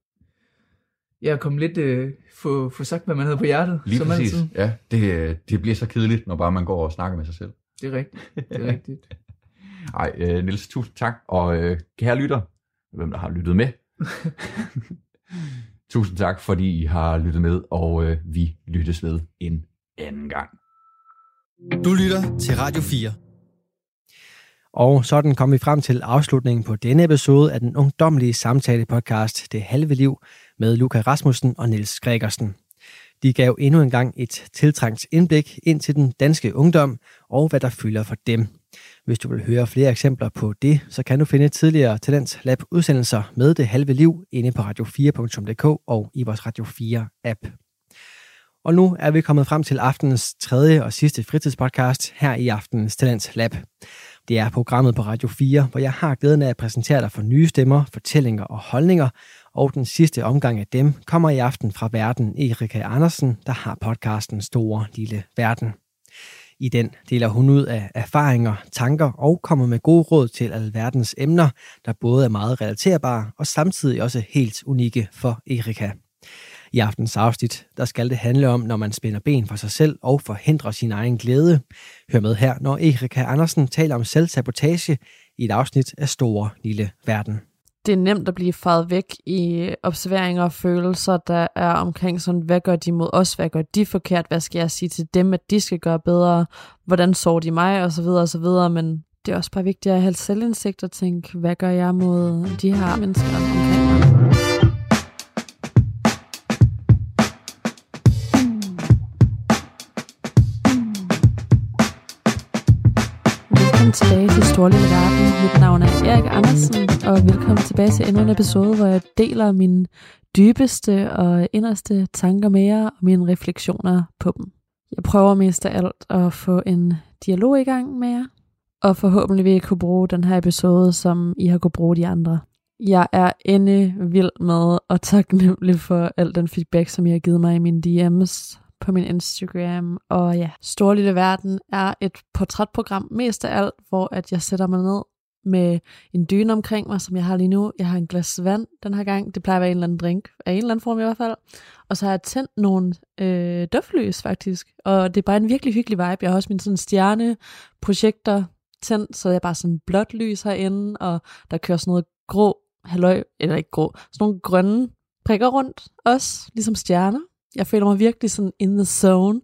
ja, komme lidt, øh, få, få sagt, hvad man havde på hjertet, Lige som præcis. altid. Ja, det, det bliver så kedeligt, når bare man går og snakker med sig selv. Det er rigtigt. Det er *laughs* rigtigt. Ej, øh, Niels, tusind tak. Og øh, kære lytter, hvem der har lyttet med, *laughs* tusind tak, fordi I har lyttet med, og øh, vi lyttes ved en anden gang. Du lytter til Radio 4. Og sådan kom vi frem til afslutningen på denne episode af den ungdomlige samtale-podcast Det Halve Liv med Luca Rasmussen og Niels Gregersen. De gav endnu en gang et tiltrængt indblik ind til den danske ungdom og hvad der fylder for dem. Hvis du vil høre flere eksempler på det, så kan du finde tidligere Talent Lab udsendelser med Det Halve Liv inde på radio4.dk og i vores Radio 4 app. Og nu er vi kommet frem til aftenens tredje og sidste fritidspodcast her i aftenens Talent Lab. Det er programmet på Radio 4, hvor jeg har glæden af at præsentere dig for nye stemmer, fortællinger og holdninger, og den sidste omgang af dem kommer i aften fra verden Erika Andersen, der har podcasten Store Lille Verden. I den deler hun ud af erfaringer, tanker og kommer med gode råd til alverdens emner, der både er meget relaterbare og samtidig også helt unikke for Erika. I aftens afsnit, der skal det handle om, når man spænder ben for sig selv og forhindrer sin egen glæde. Hør med her, når Erika Andersen taler om selvsabotage i et afsnit af Store Lille Verden det er nemt at blive faret væk i observeringer og følelser, der er omkring sådan, hvad gør de mod os, hvad gør de forkert, hvad skal jeg sige til dem, at de skal gøre bedre, hvordan sår de mig, og så videre, og så videre, men det er også bare vigtigt at have selvindsigt og tænke, hvad gør jeg mod de her mennesker omkring mig. Tilbage til Storlille Verden. Mit navn er Erik Andersen, og velkommen tilbage til endnu en episode, hvor jeg deler mine dybeste og inderste tanker med jer og mine refleksioner på dem. Jeg prøver mest af alt at få en dialog i gang med jer, og forhåbentlig vil I kunne bruge den her episode, som I har kunne bruge de andre. Jeg er inde vild med og taknemmelig for al den feedback, som I har givet mig i mine DM's på min Instagram. Og ja, Stor Lille Verden er et portrætprogram mest af alt, hvor at jeg sætter mig ned med en dyne omkring mig, som jeg har lige nu. Jeg har en glas vand den her gang. Det plejer at være en eller anden drink, af en eller anden form i hvert fald. Og så har jeg tændt nogle øh, duftlys faktisk. Og det er bare en virkelig hyggelig vibe. Jeg har også min sådan stjerneprojekter tændt, så jeg bare sådan blåt lys herinde, og der kører sådan noget grå, halløj, eller ikke grå, sådan nogle grønne prikker rundt også, ligesom stjerner. Jeg føler mig virkelig sådan in the zone,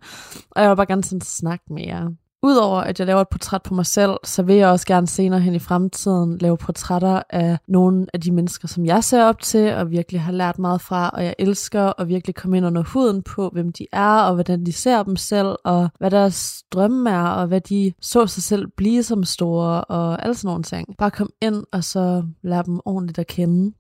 og jeg vil bare gerne sådan snakke med jer. Udover at jeg laver et portræt på mig selv, så vil jeg også gerne senere hen i fremtiden lave portrætter af nogle af de mennesker, som jeg ser op til og virkelig har lært meget fra, og jeg elsker at virkelig komme ind under huden på, hvem de er, og hvordan de ser dem selv, og hvad deres drømme er, og hvad de så sig selv blive som store, og alle sådan nogle ting. Bare kom ind, og så lære dem ordentligt at kende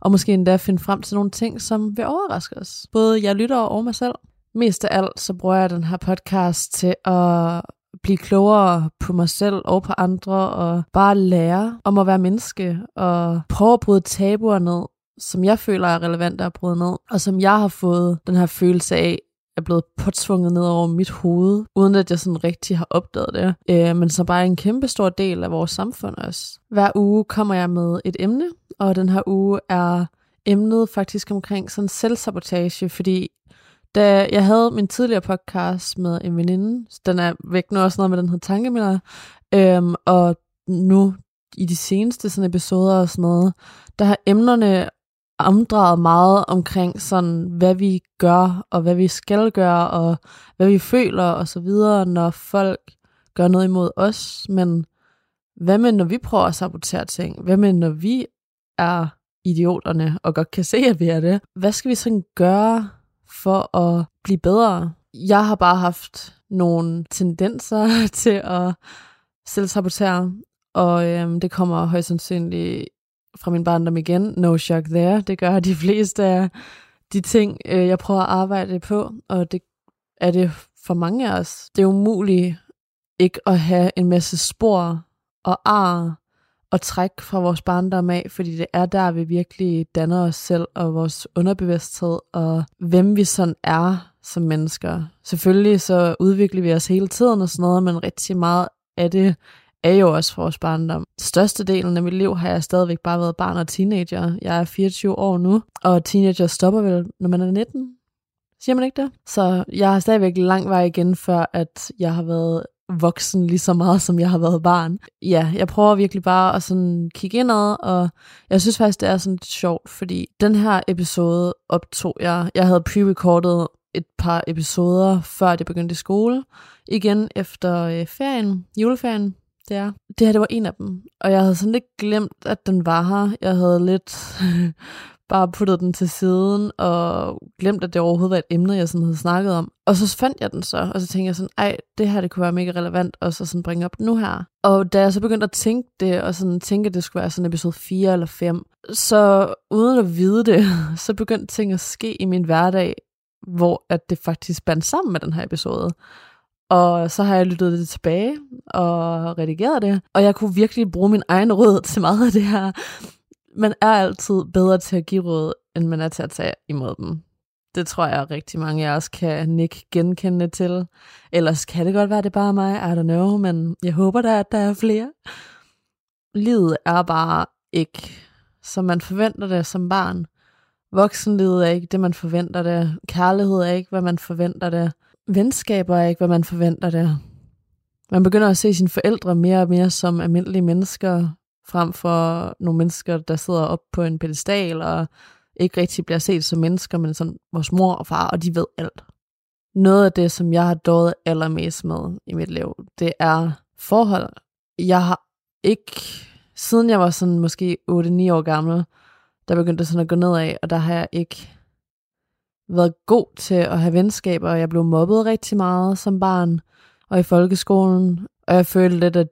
og måske endda finde frem til nogle ting, som vil overraske os. Både jeg lytter og mig selv. Mest af alt, så bruger jeg den her podcast til at blive klogere på mig selv og på andre, og bare lære om at være menneske, og prøve at bryde tabuer ned, som jeg føler er relevant at bryde ned, og som jeg har fået den her følelse af, er blevet påtvunget ned over mit hoved, uden at jeg sådan rigtig har opdaget det, øh, men så bare en kæmpe stor del af vores samfund også. Hver uge kommer jeg med et emne, og den her uge er emnet faktisk omkring sådan selvsabotage, fordi da jeg havde min tidligere podcast med en veninde, den er væk nu også noget med den her tankemiller, øhm, og nu i de seneste sådan episoder og sådan noget, der har emnerne omdraget meget omkring sådan, hvad vi gør, og hvad vi skal gøre, og hvad vi føler og så videre, når folk gør noget imod os. Men hvad med, når vi prøver at sabotere ting? Hvad med, når vi er idioterne, og godt kan se, at vi er det? Hvad skal vi sådan gøre for at blive bedre? Jeg har bare haft nogle tendenser *laughs* til at selv sabotere, og øhm, det kommer højst sandsynligt fra min barndom igen. No shock there. Det gør de *laughs* fleste af de ting, øh, jeg prøver at arbejde på, og det er det for mange af os. Det er umuligt ikke at have en masse spor og ar og træk fra vores barndom af, fordi det er der, vi virkelig danner os selv og vores underbevidsthed og hvem vi sådan er som mennesker. Selvfølgelig så udvikler vi os hele tiden og sådan noget, men rigtig meget af det er jo også vores barndom. Størstedelen af mit liv har jeg stadigvæk bare været barn og teenager. Jeg er 24 år nu, og teenager stopper vel, når man er 19? Siger man ikke det? Så jeg har stadigvæk lang vej igen, før at jeg har været voksen lige så meget, som jeg har været barn. Ja, jeg prøver virkelig bare at sådan kigge indad, og jeg synes faktisk, det er sådan lidt sjovt, fordi den her episode optog jeg. Jeg havde pre-recordet et par episoder, før det begyndte i skole. Igen efter øh, ferien, juleferien, det er. Det her, det var en af dem. Og jeg havde sådan lidt glemt, at den var her. Jeg havde lidt *laughs* bare puttet den til siden, og glemt, at det overhovedet var et emne, jeg sådan havde snakket om. Og så fandt jeg den så, og så tænkte jeg sådan, ej, det her det kunne være mega relevant, og så sådan bringe op nu her. Og da jeg så begyndte at tænke det, og sådan tænke, at det skulle være sådan episode 4 eller 5, så uden at vide det, *laughs* så begyndte ting at ske i min hverdag, hvor at det faktisk bandt sammen med den her episode. Og så har jeg lyttet det tilbage og redigeret det. Og jeg kunne virkelig bruge min egen råd *laughs* til meget af det her. Man er altid bedre til at give råd, end man er til at tage imod dem. Det tror jeg rigtig mange af os kan nikke genkende til. Ellers kan det godt være, det er bare mig, I don't know, men jeg håber da, at der er flere. Livet er bare ikke, som man forventer det som barn. Voksenlivet er ikke det, man forventer det. Kærlighed er ikke, hvad man forventer det venskaber er ikke, hvad man forventer der. Man begynder at se sine forældre mere og mere som almindelige mennesker, frem for nogle mennesker, der sidder op på en pedestal og ikke rigtig bliver set som mennesker, men som vores mor og far, og de ved alt. Noget af det, som jeg har dået allermest med i mit liv, det er forhold. Jeg har ikke, siden jeg var sådan måske 8-9 år gammel, der begyndte sådan at gå nedad, og der har jeg ikke været god til at have venskaber, og jeg blev mobbet rigtig meget som barn og i folkeskolen. Og jeg følte lidt, at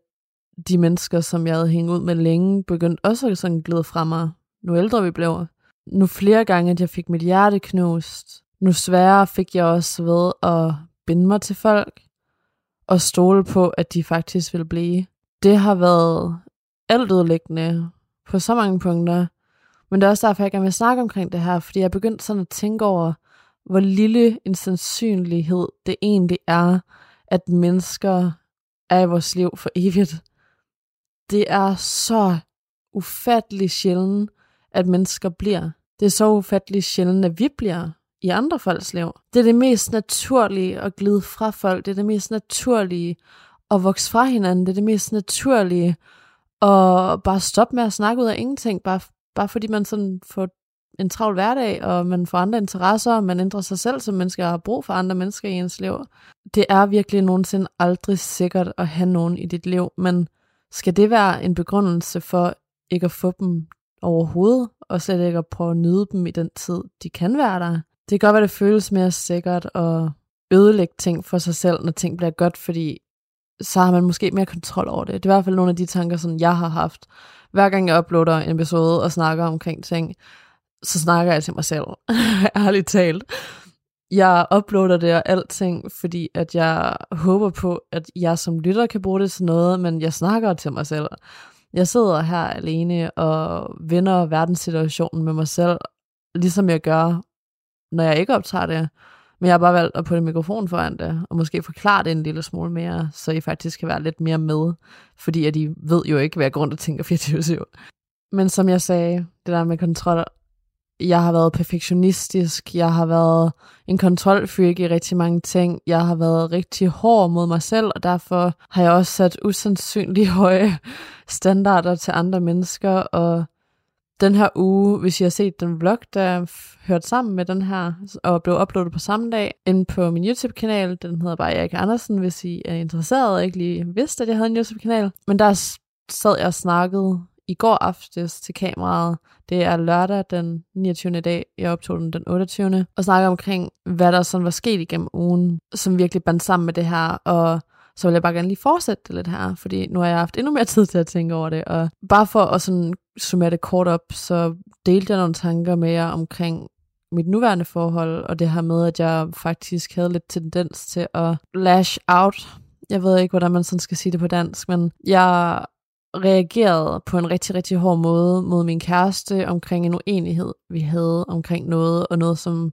de mennesker, som jeg havde hængt ud med længe, begyndte også at sådan glide fra mig, nu ældre vi blev. Nu flere gange, at jeg fik mit hjerte knust. Nu sværere fik jeg også ved at binde mig til folk og stole på, at de faktisk vil blive. Det har været altødelæggende på så mange punkter. Men det er også derfor, jeg gerne vil snakke omkring det her, fordi jeg begyndte sådan at tænke over, hvor lille en sandsynlighed det egentlig er, at mennesker er i vores liv for evigt. det er så ufattelig sjældent, at mennesker bliver. Det er så ufattelig sjældent, at vi bliver i andre folks liv. Det er det mest naturlige at glide fra folk. Det er det mest naturlige at vokse fra hinanden. Det er det mest naturlige at bare stoppe med at snakke ud af ingenting, bare, bare fordi man sådan får en travl hverdag, og man får andre interesser, og man ændrer sig selv som mennesker og har brug for andre mennesker i ens liv. Det er virkelig nogensinde aldrig sikkert at have nogen i dit liv, men skal det være en begrundelse for ikke at få dem overhovedet, og slet ikke at prøve at nyde dem i den tid, de kan være der? Det kan godt være, det føles mere sikkert at ødelægge ting for sig selv, når ting bliver godt, fordi så har man måske mere kontrol over det. Det er i hvert fald nogle af de tanker, som jeg har haft. Hver gang jeg uploader en episode og snakker omkring ting, så snakker jeg til mig selv, *laughs* ærligt talt. Jeg uploader det og alting, fordi at jeg håber på, at jeg som lytter kan bruge det til noget, men jeg snakker til mig selv. Jeg sidder her alene og vender verdenssituationen med mig selv, ligesom jeg gør, når jeg ikke optager det. Men jeg har bare valgt at putte mikrofon foran det, og måske forklare det en lille smule mere, så I faktisk kan være lidt mere med, fordi at I ved jo ikke, hvad jeg grund *laughs* til tænker 24-7. Men som jeg sagde, det der med kontrol, jeg har været perfektionistisk, jeg har været en kontrolfreak i rigtig mange ting, jeg har været rigtig hård mod mig selv, og derfor har jeg også sat usandsynligt *laughs* høje standarder til andre mennesker, og den her uge, hvis I har set den vlog, der hørt sammen med den her, og blev uploadet på samme dag, ind på min YouTube-kanal, den hedder bare Erik Andersen, hvis I er interesseret og ikke lige vidste, at jeg havde en YouTube-kanal. Men der sad jeg og snakkede i går aftes til kameraet. Det er lørdag den 29. dag, jeg optog den den 28. Og snakker omkring, hvad der sådan var sket igennem ugen, som virkelig bandt sammen med det her, og så vil jeg bare gerne lige fortsætte det lidt her, fordi nu har jeg haft endnu mere *laughs* tid til at tænke over det. Og bare for at sådan summere det kort op, så delte jeg nogle tanker med jer omkring mit nuværende forhold, og det her med, at jeg faktisk havde lidt tendens til at lash out. Jeg ved ikke, hvordan man sådan skal sige det på dansk, men jeg reagerede på en rigtig, rigtig hård måde mod min kæreste omkring en uenighed, vi havde omkring noget, og noget, som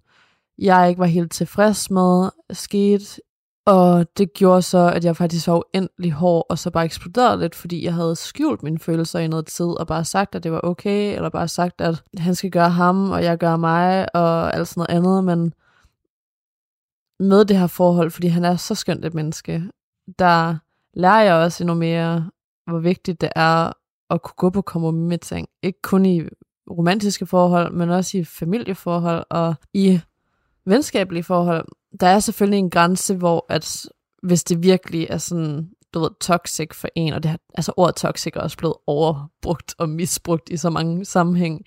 jeg ikke var helt tilfreds med, skete. Og det gjorde så, at jeg faktisk var uendelig hård, og så bare eksploderede lidt, fordi jeg havde skjult mine følelser i noget tid, og bare sagt, at det var okay, eller bare sagt, at han skal gøre ham, og jeg gør mig, og alt sådan noget andet, men med det her forhold, fordi han er så skønt et menneske, der lærer jeg også endnu mere, hvor vigtigt det er at kunne gå på kompromis med ting. Ikke kun i romantiske forhold, men også i familieforhold og i venskabelige forhold der er selvfølgelig en grænse, hvor at hvis det virkelig er sådan, du ved, toxic for en, og det her, altså ordet toxic er også blevet overbrugt og misbrugt i så mange sammenhæng,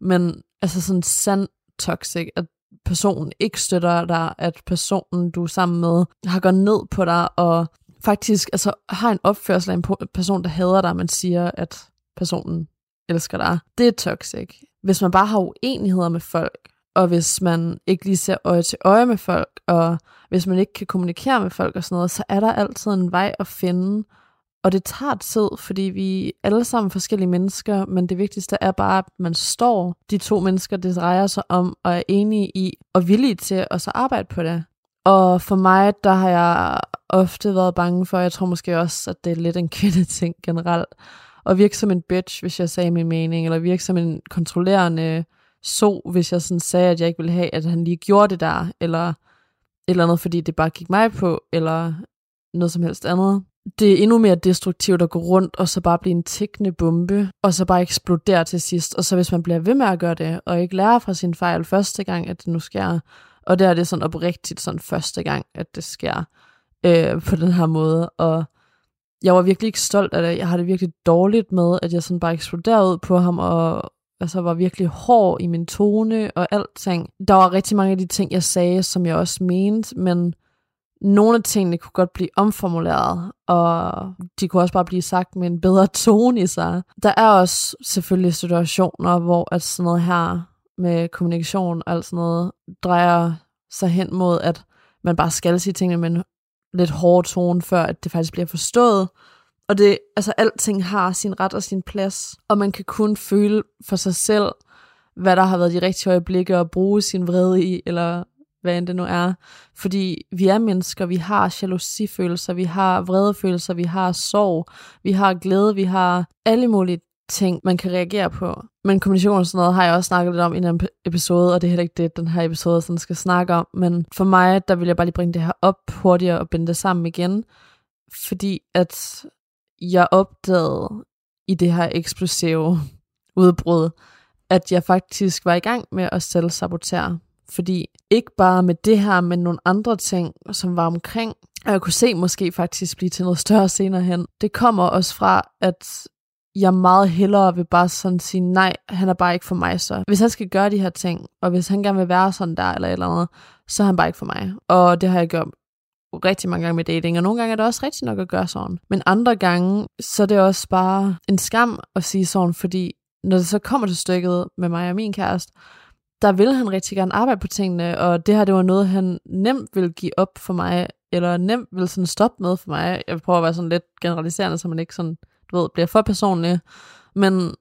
men altså sådan sand toxic, at personen ikke støtter dig, at personen, du er sammen med, har gået ned på dig, og faktisk altså, har en opførsel af en person, der hader dig, man siger, at personen elsker dig. Det er toxic. Hvis man bare har uenigheder med folk, og hvis man ikke lige ser øje til øje med folk, og hvis man ikke kan kommunikere med folk og sådan noget, så er der altid en vej at finde. Og det tager tid, fordi vi er alle sammen forskellige mennesker, men det vigtigste er bare, at man står de to mennesker, det drejer sig om, og er enige i, og villige til at så arbejde på det. Og for mig, der har jeg ofte været bange for, jeg tror måske også, at det er lidt en *laughs* ting generelt, at virke som en bitch, hvis jeg sagde min mening, eller virke som en kontrollerende så, hvis jeg sådan sagde, at jeg ikke ville have, at han lige gjorde det der, eller eller andet, fordi det bare gik mig på, eller noget som helst andet. Det er endnu mere destruktivt at gå rundt, og så bare blive en tækkende bombe, og så bare eksplodere til sidst. Og så hvis man bliver ved med at gøre det, og ikke lærer fra sin fejl første gang, at det nu sker, og der er det sådan oprigtigt sådan første gang, at det sker øh, på den her måde. Og jeg var virkelig ikke stolt af det. Jeg har det virkelig dårligt med, at jeg sådan bare eksploderede ud på ham, og, altså var virkelig hård i min tone og alting. Der var rigtig mange af de ting, jeg sagde, som jeg også mente, men nogle af tingene kunne godt blive omformuleret, og de kunne også bare blive sagt med en bedre tone i sig. Der er også selvfølgelig situationer, hvor at sådan noget her med kommunikation og alt sådan noget, drejer sig hen mod, at man bare skal sige tingene med en lidt hård tone, før at det faktisk bliver forstået. Og det, altså alting har sin ret og sin plads, og man kan kun føle for sig selv, hvad der har været de rigtige øjeblikke at bruge sin vrede i, eller hvad end det nu er. Fordi vi er mennesker, vi har jalousifølelser, vi har vredefølelser, vi har sorg, vi har glæde, vi har alle mulige ting, man kan reagere på. Men kommunikation og sådan noget har jeg også snakket lidt om i en episode, og det er heller ikke det, den her episode sådan skal snakke om. Men for mig, der vil jeg bare lige bringe det her op hurtigere og binde det sammen igen. Fordi at jeg opdagede i det her eksplosive udbrud, at jeg faktisk var i gang med at selv sabotere. Fordi ikke bare med det her, men nogle andre ting, som var omkring, og jeg kunne se måske faktisk blive til noget større senere hen. Det kommer også fra, at jeg meget hellere vil bare sådan sige, nej, han er bare ikke for mig så. Hvis han skal gøre de her ting, og hvis han gerne vil være sådan der eller et eller andet, så er han bare ikke for mig. Og det har jeg gjort rigtig mange gange med dating, og nogle gange er det også rigtigt nok at gøre sådan. Men andre gange, så er det også bare en skam at sige sådan, fordi når det så kommer til stykket med mig og min kæreste, der vil han rigtig gerne arbejde på tingene, og det her, det var noget, han nemt vil give op for mig, eller nemt vil sådan stoppe med for mig. Jeg prøver at være sådan lidt generaliserende, så man ikke sådan, du ved, bliver for personlige. Men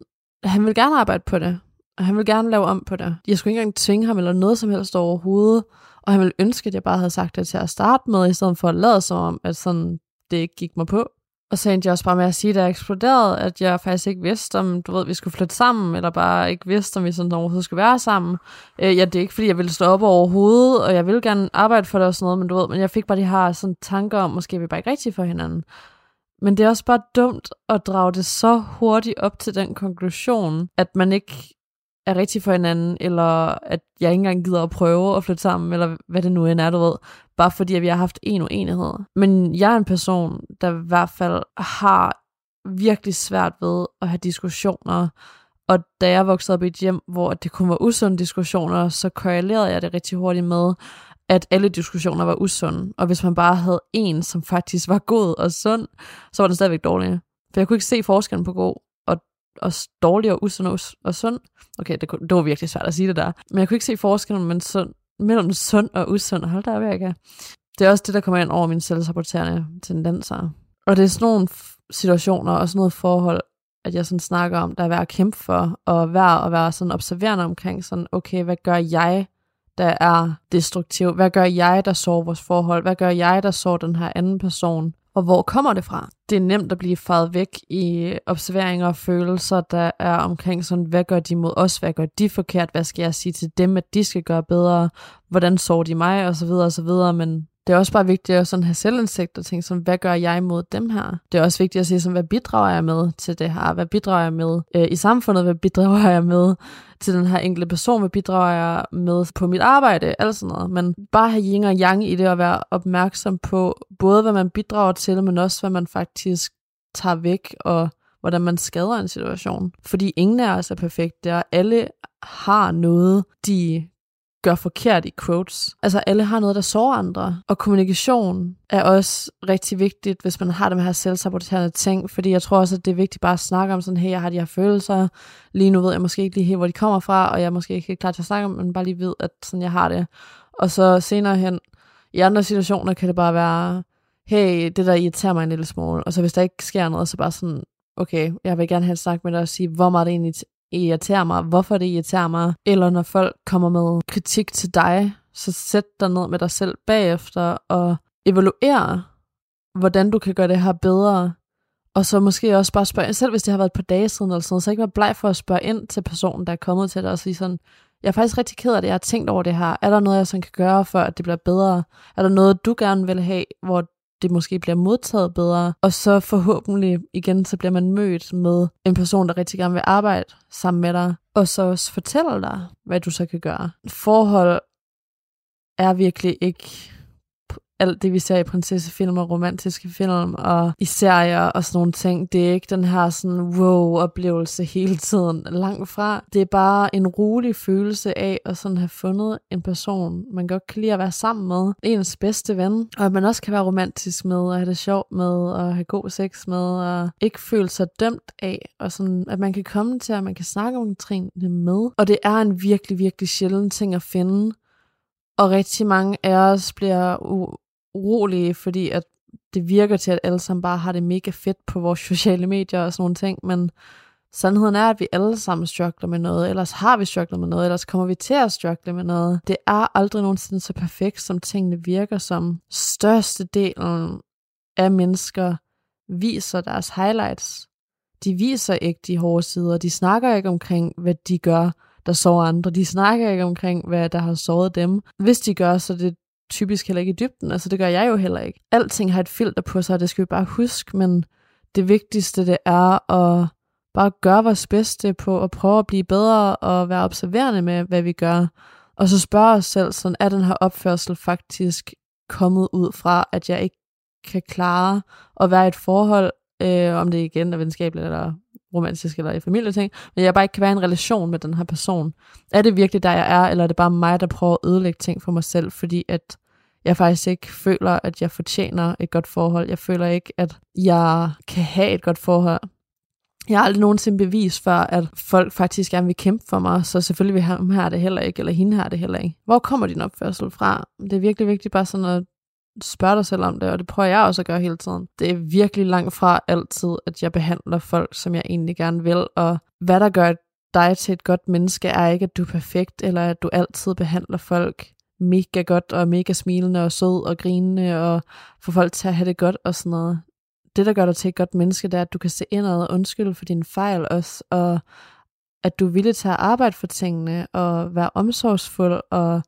han vil gerne arbejde på det, og han vil gerne lave om på det. Jeg skulle ikke engang tvinge ham eller noget som helst overhovedet, og han ville ønske, at jeg bare havde sagt det til at starte med, i stedet for at lade som om, at sådan, det ikke gik mig på. Og så endte jeg også bare med at sige, da jeg eksploderede, at jeg faktisk ikke vidste, om du ved, vi skulle flytte sammen, eller bare ikke vidste, om vi sådan overhovedet skulle være sammen. Øh, ja, det er ikke, fordi jeg ville stå op overhovedet, og jeg ville gerne arbejde for det og sådan noget, men du ved, men jeg fik bare de her sådan tanker om, måske er vi bare ikke rigtig for hinanden. Men det er også bare dumt at drage det så hurtigt op til den konklusion, at man ikke er rigtig for hinanden, eller at jeg ikke engang gider at prøve at flytte sammen, eller hvad det nu end er, du ved, bare fordi at vi har haft en uenighed. Men jeg er en person, der i hvert fald har virkelig svært ved at have diskussioner, og da jeg voksede op i et hjem, hvor det kun var usunde diskussioner, så korrelerede jeg det rigtig hurtigt med, at alle diskussioner var usunde. Og hvis man bare havde en, som faktisk var god og sund, så var den stadigvæk dårlig. For jeg kunne ikke se forskellen på god og og dårlig og usund og, og sund. Okay, det, det var virkelig svært at sige det der. Men jeg kunne ikke se forskellen men sund, mellem sund og usund. Hold der væk, Det er også det, der kommer ind over mine selvsaboterende tendenser. Og det er sådan nogle situationer og sådan noget forhold, at jeg sådan snakker om, der er værd at kæmpe for, og værd at være sådan observerende omkring sådan, okay, hvad gør jeg, der er destruktiv? Hvad gør jeg, der sår vores forhold? Hvad gør jeg, der sår den her anden person? Og hvor kommer det fra? Det er nemt at blive faret væk i observeringer og følelser, der er omkring sådan, hvad gør de mod os? Hvad gør de forkert? Hvad skal jeg sige til dem, at de skal gøre bedre? Hvordan sår de mig? Og så videre og så videre. Men det er også bare vigtigt at sådan have selvindsigt og tænke sådan, hvad gør jeg mod dem her? Det er også vigtigt at sige sådan, hvad bidrager jeg med til det her? Hvad bidrager jeg med øh, i samfundet? Hvad bidrager jeg med til den her enkelte person? Hvad bidrager jeg med på mit arbejde? Alt sådan noget. Men bare have yin og yang i det og være opmærksom på både, hvad man bidrager til, men også, hvad man faktisk tager væk og hvordan man skader en situation. Fordi ingen af os er perfekte, og alle har noget, de gør forkert i quotes. Altså alle har noget, der sårer andre. Og kommunikation er også rigtig vigtigt, hvis man har dem her selvsaboterende ting, fordi jeg tror også, at det er vigtigt bare at snakke om sådan, hey, jeg har de her følelser, lige nu ved jeg måske ikke lige helt, hvor de kommer fra, og jeg er måske ikke helt klar til at snakke om, men bare lige ved, at sådan jeg har det. Og så senere hen, i andre situationer kan det bare være, hey, det der irriterer mig en lille smule, og så hvis der ikke sker noget, så bare sådan, okay, jeg vil gerne have snak med dig og sige, hvor meget det egentlig irriterer mig, hvorfor det irriterer mig, eller når folk kommer med kritik til dig, så sæt dig ned med dig selv bagefter og evaluer, hvordan du kan gøre det her bedre, og så måske også bare spørge, selv hvis det har været et par dage siden, eller sådan noget, så ikke være bleg for at spørge ind til personen, der er kommet til dig, og sige sådan, jeg er faktisk rigtig ked af det, jeg har tænkt over det her. Er der noget, jeg sådan kan gøre, for at det bliver bedre? Er der noget, du gerne vil have, hvor det måske bliver modtaget bedre, og så forhåbentlig igen, så bliver man mødt med en person, der rigtig gerne vil arbejde sammen med dig, og så også fortæller dig, hvad du så kan gøre. Forhold er virkelig ikke alt det, vi ser i prinsessefilm og romantiske film og i serier og sådan nogle ting. Det er ikke den her sådan wow-oplevelse hele tiden langt fra. Det er bare en rolig følelse af at sådan have fundet en person, man godt kan lide at være sammen med. Ens bedste ven. Og at man også kan være romantisk med og have det sjovt med og have god sex med og ikke føle sig dømt af. Og sådan, at man kan komme til, at man kan snakke om trinene med. Og det er en virkelig, virkelig sjælden ting at finde. Og rigtig mange af os bliver urolige, fordi at det virker til, at alle sammen bare har det mega fedt på vores *laughs* sociale medier og sådan nogle ting, men Sandheden er, at vi alle sammen struggler med noget, ellers har vi strugglet med noget, ellers kommer vi til at struggle med noget. Det er aldrig nogensinde så perfekt, som tingene virker som. Størstedelen af mennesker viser deres highlights. De viser ikke de hårde sider. De snakker ikke omkring, hvad de gør, der sover andre. De snakker ikke omkring, hvad der har såret dem. Hvis de gør, så det typisk heller ikke i dybden. Altså det gør jeg jo heller ikke. Alting har et filter på sig, og det skal vi bare huske, men det vigtigste det er at bare gøre vores bedste på at prøve at blive bedre og være observerende med, hvad vi gør. Og så spørge os selv, sådan, er den her opførsel faktisk kommet ud fra, at jeg ikke kan klare at være i et forhold, øh, om det igen er venskabeligt eller romantisk eller i familieting, men jeg bare ikke kan være i en relation med den her person. Er det virkelig der, jeg er, eller er det bare mig, der prøver at ødelægge ting for mig selv, fordi at jeg faktisk ikke føler, at jeg fortjener et godt forhold. Jeg føler ikke, at jeg kan have et godt forhold. Jeg har aldrig nogensinde bevis for, at folk faktisk gerne vil kæmpe for mig, så selvfølgelig vil ham her det heller ikke, eller hende her det heller ikke. Hvor kommer din opførsel fra? Det er virkelig vigtigt bare sådan at spørge dig selv om det, og det prøver jeg også at gøre hele tiden. Det er virkelig langt fra altid, at jeg behandler folk, som jeg egentlig gerne vil, og hvad der gør dig til et godt menneske, er ikke, at du er perfekt, eller at du altid behandler folk mega godt, og mega smilende, og sød, og grinende, og få folk til at have det godt, og sådan noget. Det, der gør dig til et godt menneske, det er, at du kan se indad og undskylde for dine fejl også, og at du er villig til at arbejde for tingene, og være omsorgsfuld, og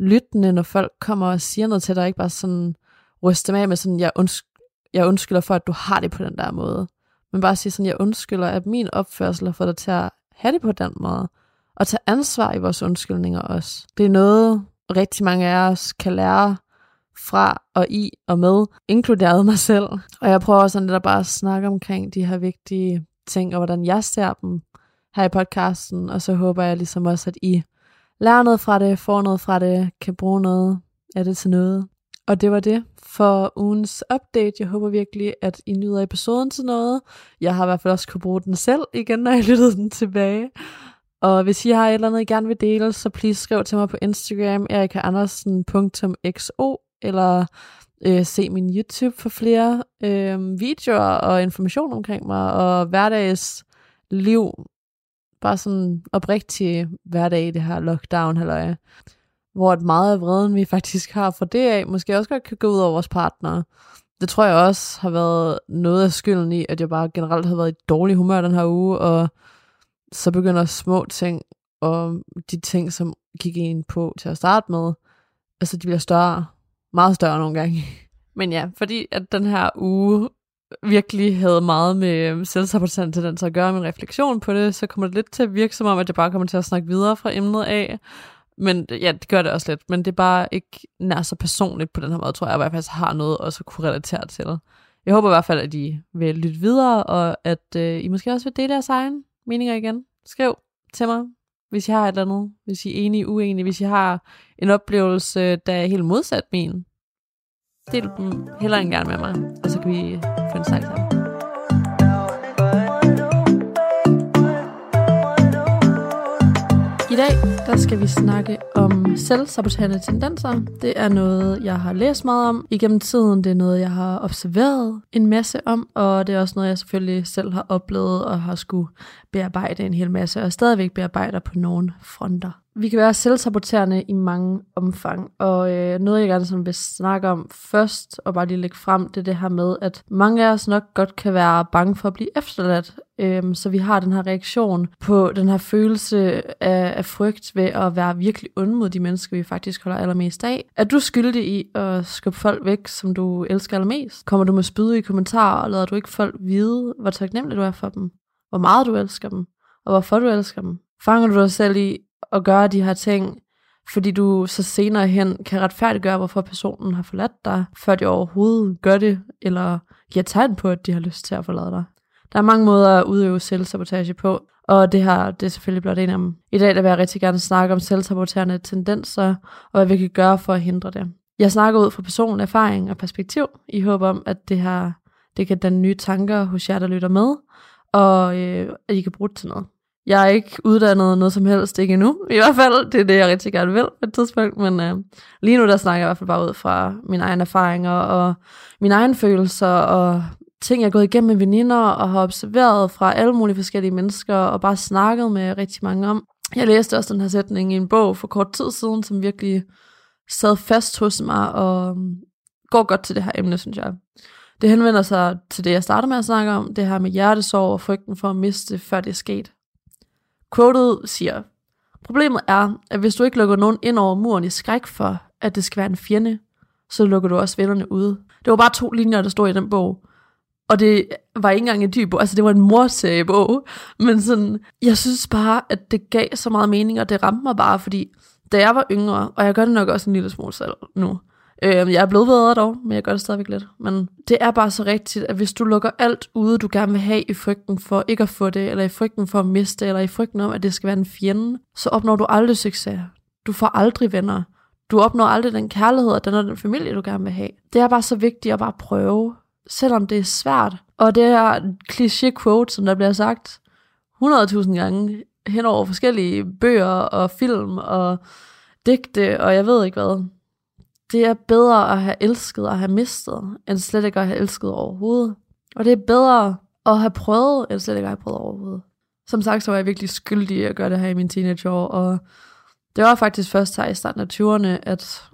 lyttende, når folk kommer og siger noget til dig, ikke bare sådan ryste med med sådan, jeg, unds- jeg undskylder for, at du har det på den der måde. Men bare sige sådan, jeg undskylder, at min opførsel har fået dig til at have det på den måde. Og tage ansvar i vores undskyldninger også. Det er noget, rigtig mange af os kan lære fra og i og med, inkluderet mig selv. Og jeg prøver sådan lidt at bare snakke omkring de her vigtige ting, og hvordan jeg ser dem her i podcasten. Og så håber jeg ligesom også, at I lærer noget fra det, får noget fra det, kan bruge noget af det til noget. Og det var det for ugens update. Jeg håber virkelig, at I nyder episoden til noget. Jeg har i hvert fald også kunne bruge den selv igen, når jeg lyttede den tilbage. Og hvis I har et eller andet, I gerne vil dele, så please skriv til mig på Instagram, erikaandersen.xo, eller øh, se min YouTube for flere øh, videoer og information omkring mig, og hverdags liv bare sådan oprigtig hverdag i det her lockdown, halløj, hvor et meget af vreden, vi faktisk har for det af, måske også godt kan gå ud over vores partner. Det tror jeg også har været noget af skylden i, at jeg bare generelt har været i dårlig humør den her uge, og så begynder små ting, og de ting, som gik ind på til at starte med, altså de bliver større, meget større nogle gange. Men ja, fordi at den her uge virkelig havde meget med øhm, selvsaboterende tendenser at gøre, min refleksion på det, så kommer det lidt til at virke som om, at jeg bare kommer til at snakke videre fra emnet af. Men ja, det gør det også lidt, men det er bare ikke nær så personligt på den her måde, tror jeg, at jeg faktisk har noget også at kunne relatere til. Jeg håber i hvert fald, at I vil lytte videre, og at øh, I måske også vil dele jeres egen meninger igen. Skriv til mig, hvis I har et eller andet, hvis I er enige, uenige, hvis I har en oplevelse, der er helt modsat min, Del dem heller end gerne med mig, og så kan vi få en snak sammen. I dag der skal vi snakke om selvsaboterende tendenser. Det er noget, jeg har læst meget om igennem tiden. Det er noget, jeg har observeret en masse om, og det er også noget, jeg selvfølgelig selv har oplevet og har skulle bearbejde en hel masse, og stadigvæk bearbejder på nogle fronter. Vi kan være selvsaboterende i mange omfang, og øh, noget jeg gerne sådan vil snakke om først, og bare lige lægge frem, det er det her med, at mange af os nok godt kan være bange for at blive efterladt, øh, så vi har den her reaktion på den her følelse af, af frygt ved at være virkelig ond mod de mennesker, vi faktisk holder allermest af. Er du skyldig i at skubbe folk væk, som du elsker allermest? Kommer du med spyd i kommentarer, og lader du ikke folk vide, hvor taknemmelig du er for dem? Hvor meget du elsker dem? Og hvorfor du elsker dem? Fanger du dig selv i at gøre de her ting, fordi du så senere hen kan retfærdiggøre, hvorfor personen har forladt dig, før de overhovedet gør det, eller giver tegn på, at de har lyst til at forlade dig. Der er mange måder at udøve selvsabotage på, og det her det er selvfølgelig blot en af dem. I dag der vil jeg rigtig gerne snakke om selvsaboterende tendenser, og hvad vi kan gøre for at hindre det. Jeg snakker ud fra personlig erfaring og perspektiv, i håb om, at det her det kan danne nye tanker hos jer, der lytter med, og øh, at I kan bruge det til noget. Jeg er ikke uddannet noget som helst, ikke endnu. I hvert fald, det er det, jeg rigtig gerne vil på et tidspunkt. Men øh, lige nu, der snakker jeg i hvert fald bare ud fra mine egne erfaringer og mine egne følelser og ting, jeg er gået igennem med veninder, og har observeret fra alle mulige forskellige mennesker, og bare snakket med rigtig mange om. Jeg læste også den her sætning i en bog for kort tid siden, som virkelig sad fast hos mig, og mm, går godt til det her emne, synes jeg. Det henvender sig til det, jeg startede med at snakke om, det her med hjertesorg og frygten for at miste, før det er sket. Quoted siger, Problemet er, at hvis du ikke lukker nogen ind over muren i skræk for, at det skal være en fjende, så lukker du også vennerne ude. Det var bare to linjer, der stod i den bog. Og det var ikke engang en dyb bog, altså det var en morseriebog. Men sådan, jeg synes bare, at det gav så meget mening, og det ramte mig bare, fordi da jeg var yngre, og jeg gør det nok også en lille smule selv nu, Øh, jeg er blevet bedre dog, men jeg gør det stadigvæk lidt. Men det er bare så rigtigt, at hvis du lukker alt ude, du gerne vil have i frygten for ikke at få det, eller i frygten for at miste, eller i frygten om, at det skal være en fjende, så opnår du aldrig succes. Du får aldrig venner. Du opnår aldrig den kærlighed og den, og den familie, du gerne vil have. Det er bare så vigtigt at bare prøve, selvom det er svært. Og det er cliché quote, som der bliver sagt 100.000 gange hen over forskellige bøger og film og digte, og jeg ved ikke hvad det er bedre at have elsket og have mistet, end slet ikke at have elsket overhovedet. Og det er bedre at have prøvet, end slet ikke at have prøvet overhovedet. Som sagt, så var jeg virkelig skyldig i at gøre det her i mine teenageår, og det var faktisk først her i starten af 20'erne, at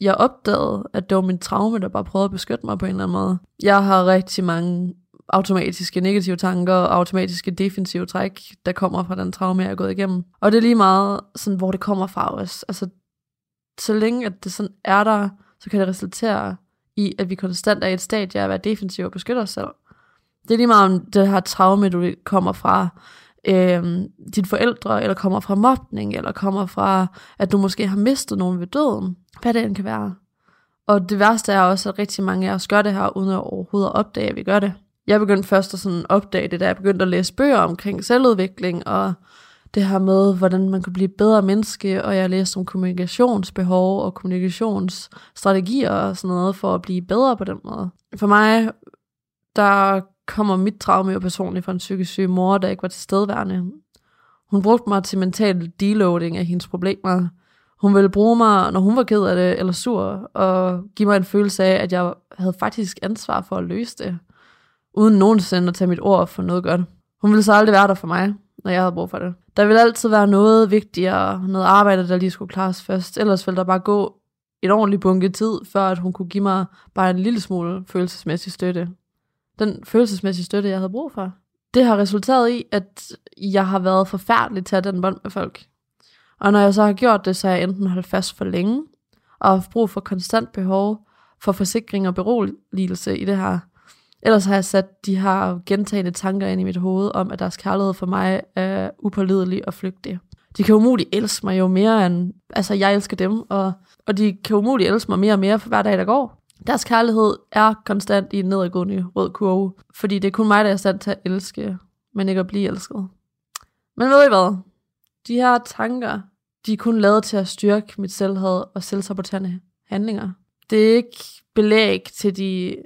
jeg opdagede, at det var min traume, der bare prøvede at beskytte mig på en eller anden måde. Jeg har rigtig mange automatiske negative tanker og automatiske defensive træk, der kommer fra den traume, jeg er gået igennem. Og det er lige meget, sådan, hvor det kommer fra også. Altså, så længe at det sådan er der, så kan det resultere i, at vi konstant er i et stadie af at være defensiv og beskytte os selv. Det er lige meget om det her traume, du kommer fra øh, dine forældre, eller kommer fra mobning, eller kommer fra, at du måske har mistet nogen ved døden. Hvad det end kan være. Og det værste er også, at rigtig mange af os gør det her, uden at overhovedet at opdage, at vi gør det. Jeg begyndte først at sådan opdage det, da jeg begyndte at læse bøger omkring selvudvikling, og det her med, hvordan man kan blive bedre menneske, og jeg læste om kommunikationsbehov og kommunikationsstrategier og sådan noget, for at blive bedre på den måde. For mig, der kommer mit traume jo personligt fra en psykisk syg mor, der ikke var tilstedeværende. Hun brugte mig til mental deloading af hendes problemer. Hun ville bruge mig, når hun var ked af det eller sur, og give mig en følelse af, at jeg havde faktisk ansvar for at løse det, uden nogensinde at tage mit ord for noget godt. Hun ville så aldrig være der for mig når jeg havde brug for det. Der vil altid være noget vigtigere, noget arbejde, der lige skulle klares først. Ellers ville der bare gå et ordentligt bunke tid, før at hun kunne give mig bare en lille smule følelsesmæssig støtte. Den følelsesmæssige støtte, jeg havde brug for. Det har resulteret i, at jeg har været forfærdelig til at den bånd med folk. Og når jeg så har gjort det, så har jeg enten holdt fast for længe, og haft brug for konstant behov for forsikring og beroligelse i det her. Ellers har jeg sat de her gentagende tanker ind i mit hoved om, at deres kærlighed for mig er upålidelig og flygtig. De kan umuligt elske mig jo mere end, altså jeg elsker dem, og, og de kan umuligt elske mig mere og mere for hver dag, der går. Deres kærlighed er konstant i en nedadgående rød kurve, fordi det er kun mig, der er stand til at elske, men ikke at blive elsket. Men ved I hvad? De her tanker, de er kun lavet til at styrke mit selvhed og selvsaboterende handlinger. Det er ikke belæg til de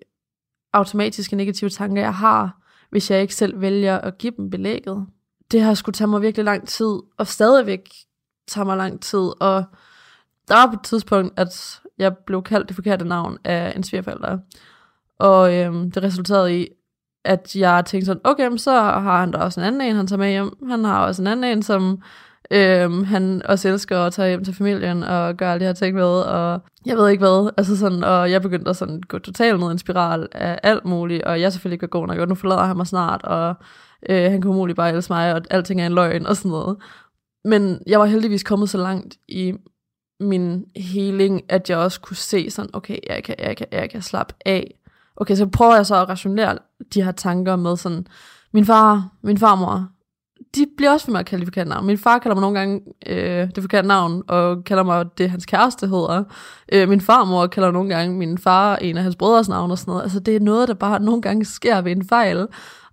automatiske negative tanker, jeg har, hvis jeg ikke selv vælger at give dem belægget. Det har skulle tage mig virkelig lang tid, og stadigvæk tager mig lang tid, og der var på et tidspunkt, at jeg blev kaldt det forkerte navn af en svigerforælder, og øhm, det resulterede i, at jeg tænkte sådan, okay, så har han da også en anden en, han tager med hjem. Han har også en anden en, som Øhm, han også elsker at tage hjem til familien og gøre alle de her ting med, og jeg ved ikke hvad, altså sådan, og jeg begyndte at sådan gå totalt ned i en spiral af alt muligt, og jeg selvfølgelig ikke god nok, og nu forlader han mig snart, og øh, han kan umuligt bare elske mig, og alting er en løgn, og sådan noget. Men jeg var heldigvis kommet så langt i min healing, at jeg også kunne se sådan, okay, jeg kan, jeg kan, jeg kan slappe af. Okay, så prøver jeg så at rationere de her tanker med sådan, min far, min farmor, de bliver også ved med at kalde det forkerte navn. Min far kalder mig nogle gange øh, det forkerte navn, og kalder mig det, hans kæreste hedder. Øh, min farmor kalder nogle gange min far en af hans brødres navn og sådan noget. Altså, det er noget, der bare nogle gange sker ved en fejl,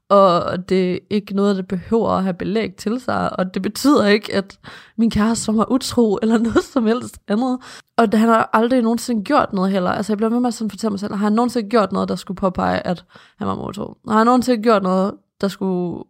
og det er ikke noget, der behøver at have belæg til sig, og det betyder ikke, at min kæreste var utro, eller *laughs* noget som helst andet. Og han har aldrig nogensinde gjort noget heller. Altså, jeg bliver med mig sådan fortælle mig selv, har han nogensinde gjort noget, der skulle påpege, at han var utro? Har han nogensinde gjort noget, der skulle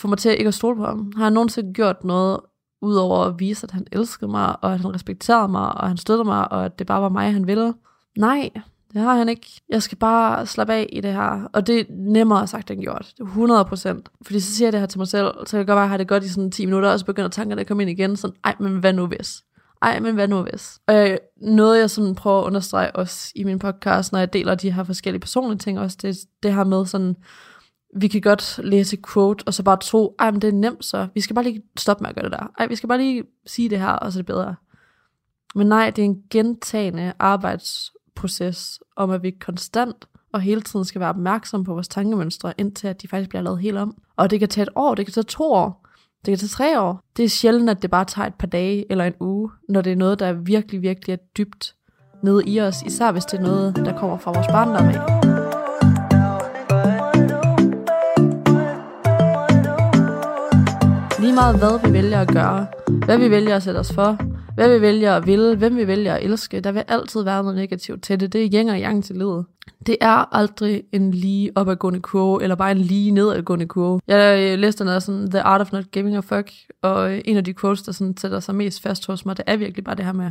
få mig til ikke at stole på ham? Har han nogensinde gjort noget, udover at vise, at han elskede mig, og at han respekterede mig, og han støttede mig, og at det bare var mig, han ville? Nej, Det har han ikke. Jeg skal bare slappe af i det her. Og det er nemmere sagt end gjort. Det 100 procent. Fordi så siger jeg det her til mig selv, så jeg godt være, at jeg har det godt i sådan 10 minutter, og så begynder tankerne at komme ind igen. Sådan, ej, men hvad nu hvis? Ej, men hvad nu hvis? Og jeg, noget, jeg sådan prøver at understrege også i min podcast, når jeg deler de her forskellige personlige ting også, det, det her med sådan, vi kan godt læse quote, og så bare tro, ej, men det er nemt så. Vi skal bare lige stoppe med at gøre det der. Ej, vi skal bare lige sige det her, og så er det bedre. Men nej, det er en gentagende arbejdsproces, om at vi konstant og hele tiden skal være opmærksom på vores tankemønstre, indtil at de faktisk bliver lavet helt om. Og det kan tage et år, det kan tage to år, det kan tage tre år. Det er sjældent, at det bare tager et par dage eller en uge, når det er noget, der virkelig, virkelig er dybt nede i os, især hvis det er noget, der kommer fra vores barndom af. Lige meget hvad vi vælger at gøre, hvad vi vælger at sætte os for, hvad vi vælger at ville, hvem vi vælger at elske, der vil altid være noget negativt til det. Det er yin og yang til livet. Det er aldrig en lige opadgående kurve, eller bare en lige nedadgående kurve. Jeg øh, læste noget sådan, The Art of Not Giving a Fuck, og øh, en af de quotes, der sådan sætter sig mest fast hos mig, det er virkelig bare det her med,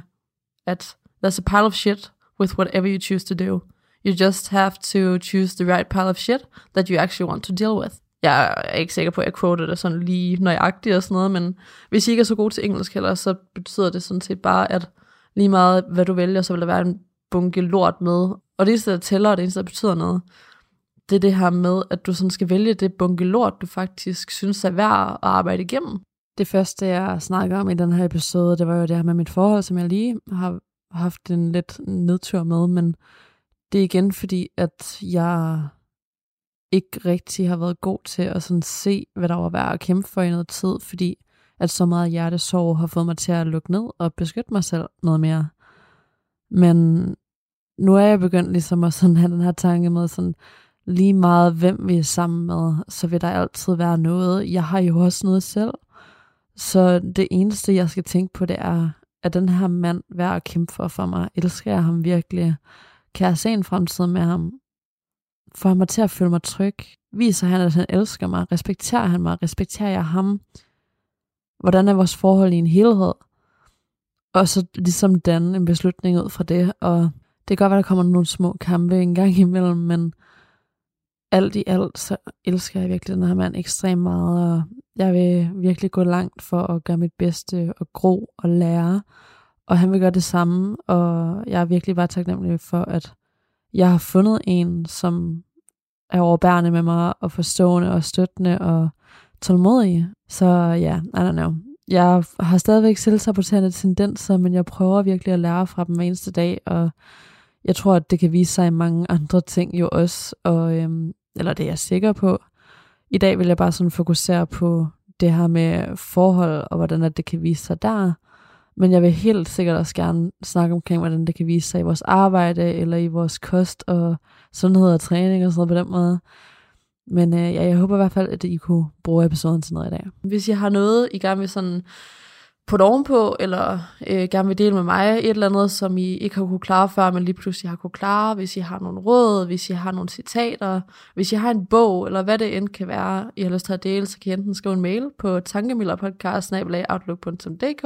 at there's a pile of shit with whatever you choose to do. You just have to choose the right pile of shit that you actually want to deal with. Jeg er ikke sikker på, at jeg quoted det sådan lige nøjagtigt og sådan noget, men hvis I ikke er så god til engelsk heller, så betyder det sådan set bare, at lige meget hvad du vælger, så vil der være en bunke lort med. Og det eneste, der tæller, og det eneste, der betyder noget, det er det her med, at du sådan skal vælge det bunke lort, du faktisk synes er værd at arbejde igennem. Det første, jeg snakker om i den her episode, det var jo det her med mit forhold, som jeg lige har haft en lidt nedtur med, men det er igen fordi, at jeg ikke rigtig har været god til at sådan se, hvad der var værd at kæmpe for i noget tid, fordi at så meget hjertesorg har fået mig til at lukke ned og beskytte mig selv noget mere. Men nu er jeg begyndt ligesom at sådan have den her tanke med sådan, lige meget hvem vi er sammen med, så vil der altid være noget. Jeg har jo også noget selv. Så det eneste, jeg skal tænke på, det er, at den her mand værd at kæmpe for for mig? Elsker jeg ham virkelig? Kan jeg se en fremtid med ham? Får han mig til at føle mig tryg? Viser han, at han elsker mig? Respekterer han mig? Respekterer jeg ham? Hvordan er vores forhold i en helhed? Og så ligesom danne en beslutning ud fra det. Og det kan godt være, der kommer nogle små kampe en gang imellem, men alt i alt, så elsker jeg virkelig den her mand ekstremt meget, og jeg vil virkelig gå langt for at gøre mit bedste og gro og lære, og han vil gøre det samme, og jeg er virkelig bare taknemmelig for, at jeg har fundet en, som er overbærende med mig, og forstående og støttende og tålmodig. Så ja, I don't know. Jeg har stadigvæk selvsaboterende tendenser, men jeg prøver virkelig at lære fra dem hver eneste dag, og jeg tror, at det kan vise sig i mange *laughs* andre ting jo også, og, øhm, eller det er jeg sikker på. I dag vil jeg bare sådan fokusere på det her med forhold, og hvordan at det kan vise sig der. Men jeg vil helt sikkert også gerne snakke omkring, hvordan det kan vise sig i vores arbejde, eller i vores kost og sundhed og træning og sådan noget på den måde. Men øh, ja, jeg håber i hvert fald, at I kunne bruge episoden til noget i dag. Hvis I har noget, I gerne vil sådan putte ovenpå, eller øh, gerne vil dele med mig et eller andet, som I ikke har kunne klare før, men lige pludselig har kunne klare, hvis I har nogle råd, hvis I har nogle citater, hvis I har en bog, eller hvad det end kan være, I har lyst til at dele, så kan I enten skrive en mail på tankemillerpodcast.outlook.dk,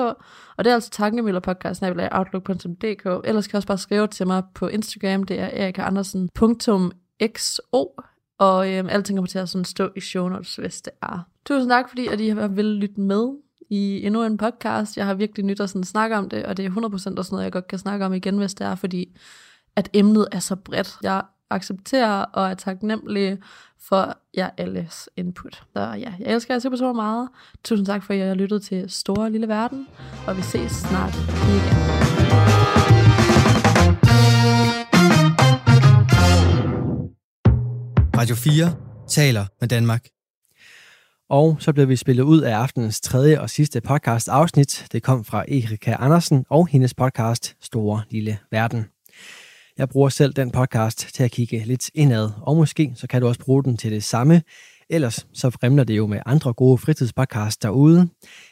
og det er altså tankemillerpodcast.outlook.dk, ellers kan I også bare skrive til mig på Instagram, det er erikaandersen.xo, og øhm, alting kommer til at sådan stå i show notes, hvis det er. Tusind tak, fordi at I har vil lytte med i endnu en podcast. Jeg har virkelig nyt at sådan snakke om det, og det er 100% også noget, jeg godt kan snakke om igen, hvis det er, fordi at emnet er så bredt. Jeg accepterer og er taknemmelig for jer alles input. Så ja, jeg elsker jer super, super meget. Tusind tak for, at I har lyttet til Store Lille Verden, og vi ses snart igen. Radio 4 taler med Danmark. Og så blev vi spillet ud af aftenens tredje og sidste podcast afsnit. Det kom fra Erika Andersen og hendes podcast Store Lille Verden. Jeg bruger selv den podcast til at kigge lidt indad, og måske så kan du også bruge den til det samme, Ellers så fremler det jo med andre gode fritidspodcasts derude.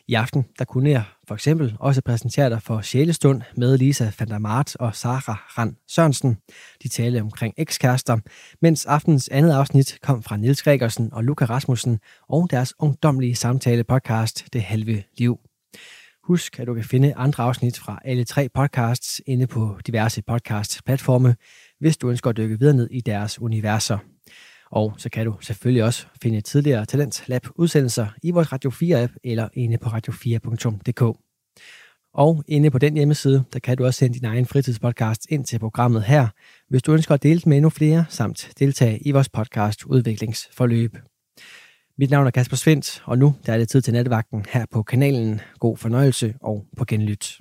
I aften, der kunne jeg for eksempel også præsentere dig for Sjælestund med Lisa van der Mart og Sara Rand Sørensen. De talte omkring ekskærester, mens aftens andet afsnit kom fra Nils Gregersen og Luca Rasmussen og deres ungdomlige samtale podcast Det Halve Liv. Husk, at du kan finde andre afsnit fra alle tre podcasts inde på diverse podcast-platforme, hvis du ønsker at dykke videre ned i deres universer. Og så kan du selvfølgelig også finde tidligere Talent Lab udsendelser i vores Radio 4-app eller inde på radio4.dk. Og inde på den hjemmeside, der kan du også sende din egen fritidspodcast ind til programmet her, hvis du ønsker at dele med endnu flere, samt deltage i vores podcast udviklingsforløb. Mit navn er Kasper Svendt, og nu der er det tid til nattevagten her på kanalen. God fornøjelse og på genlyt.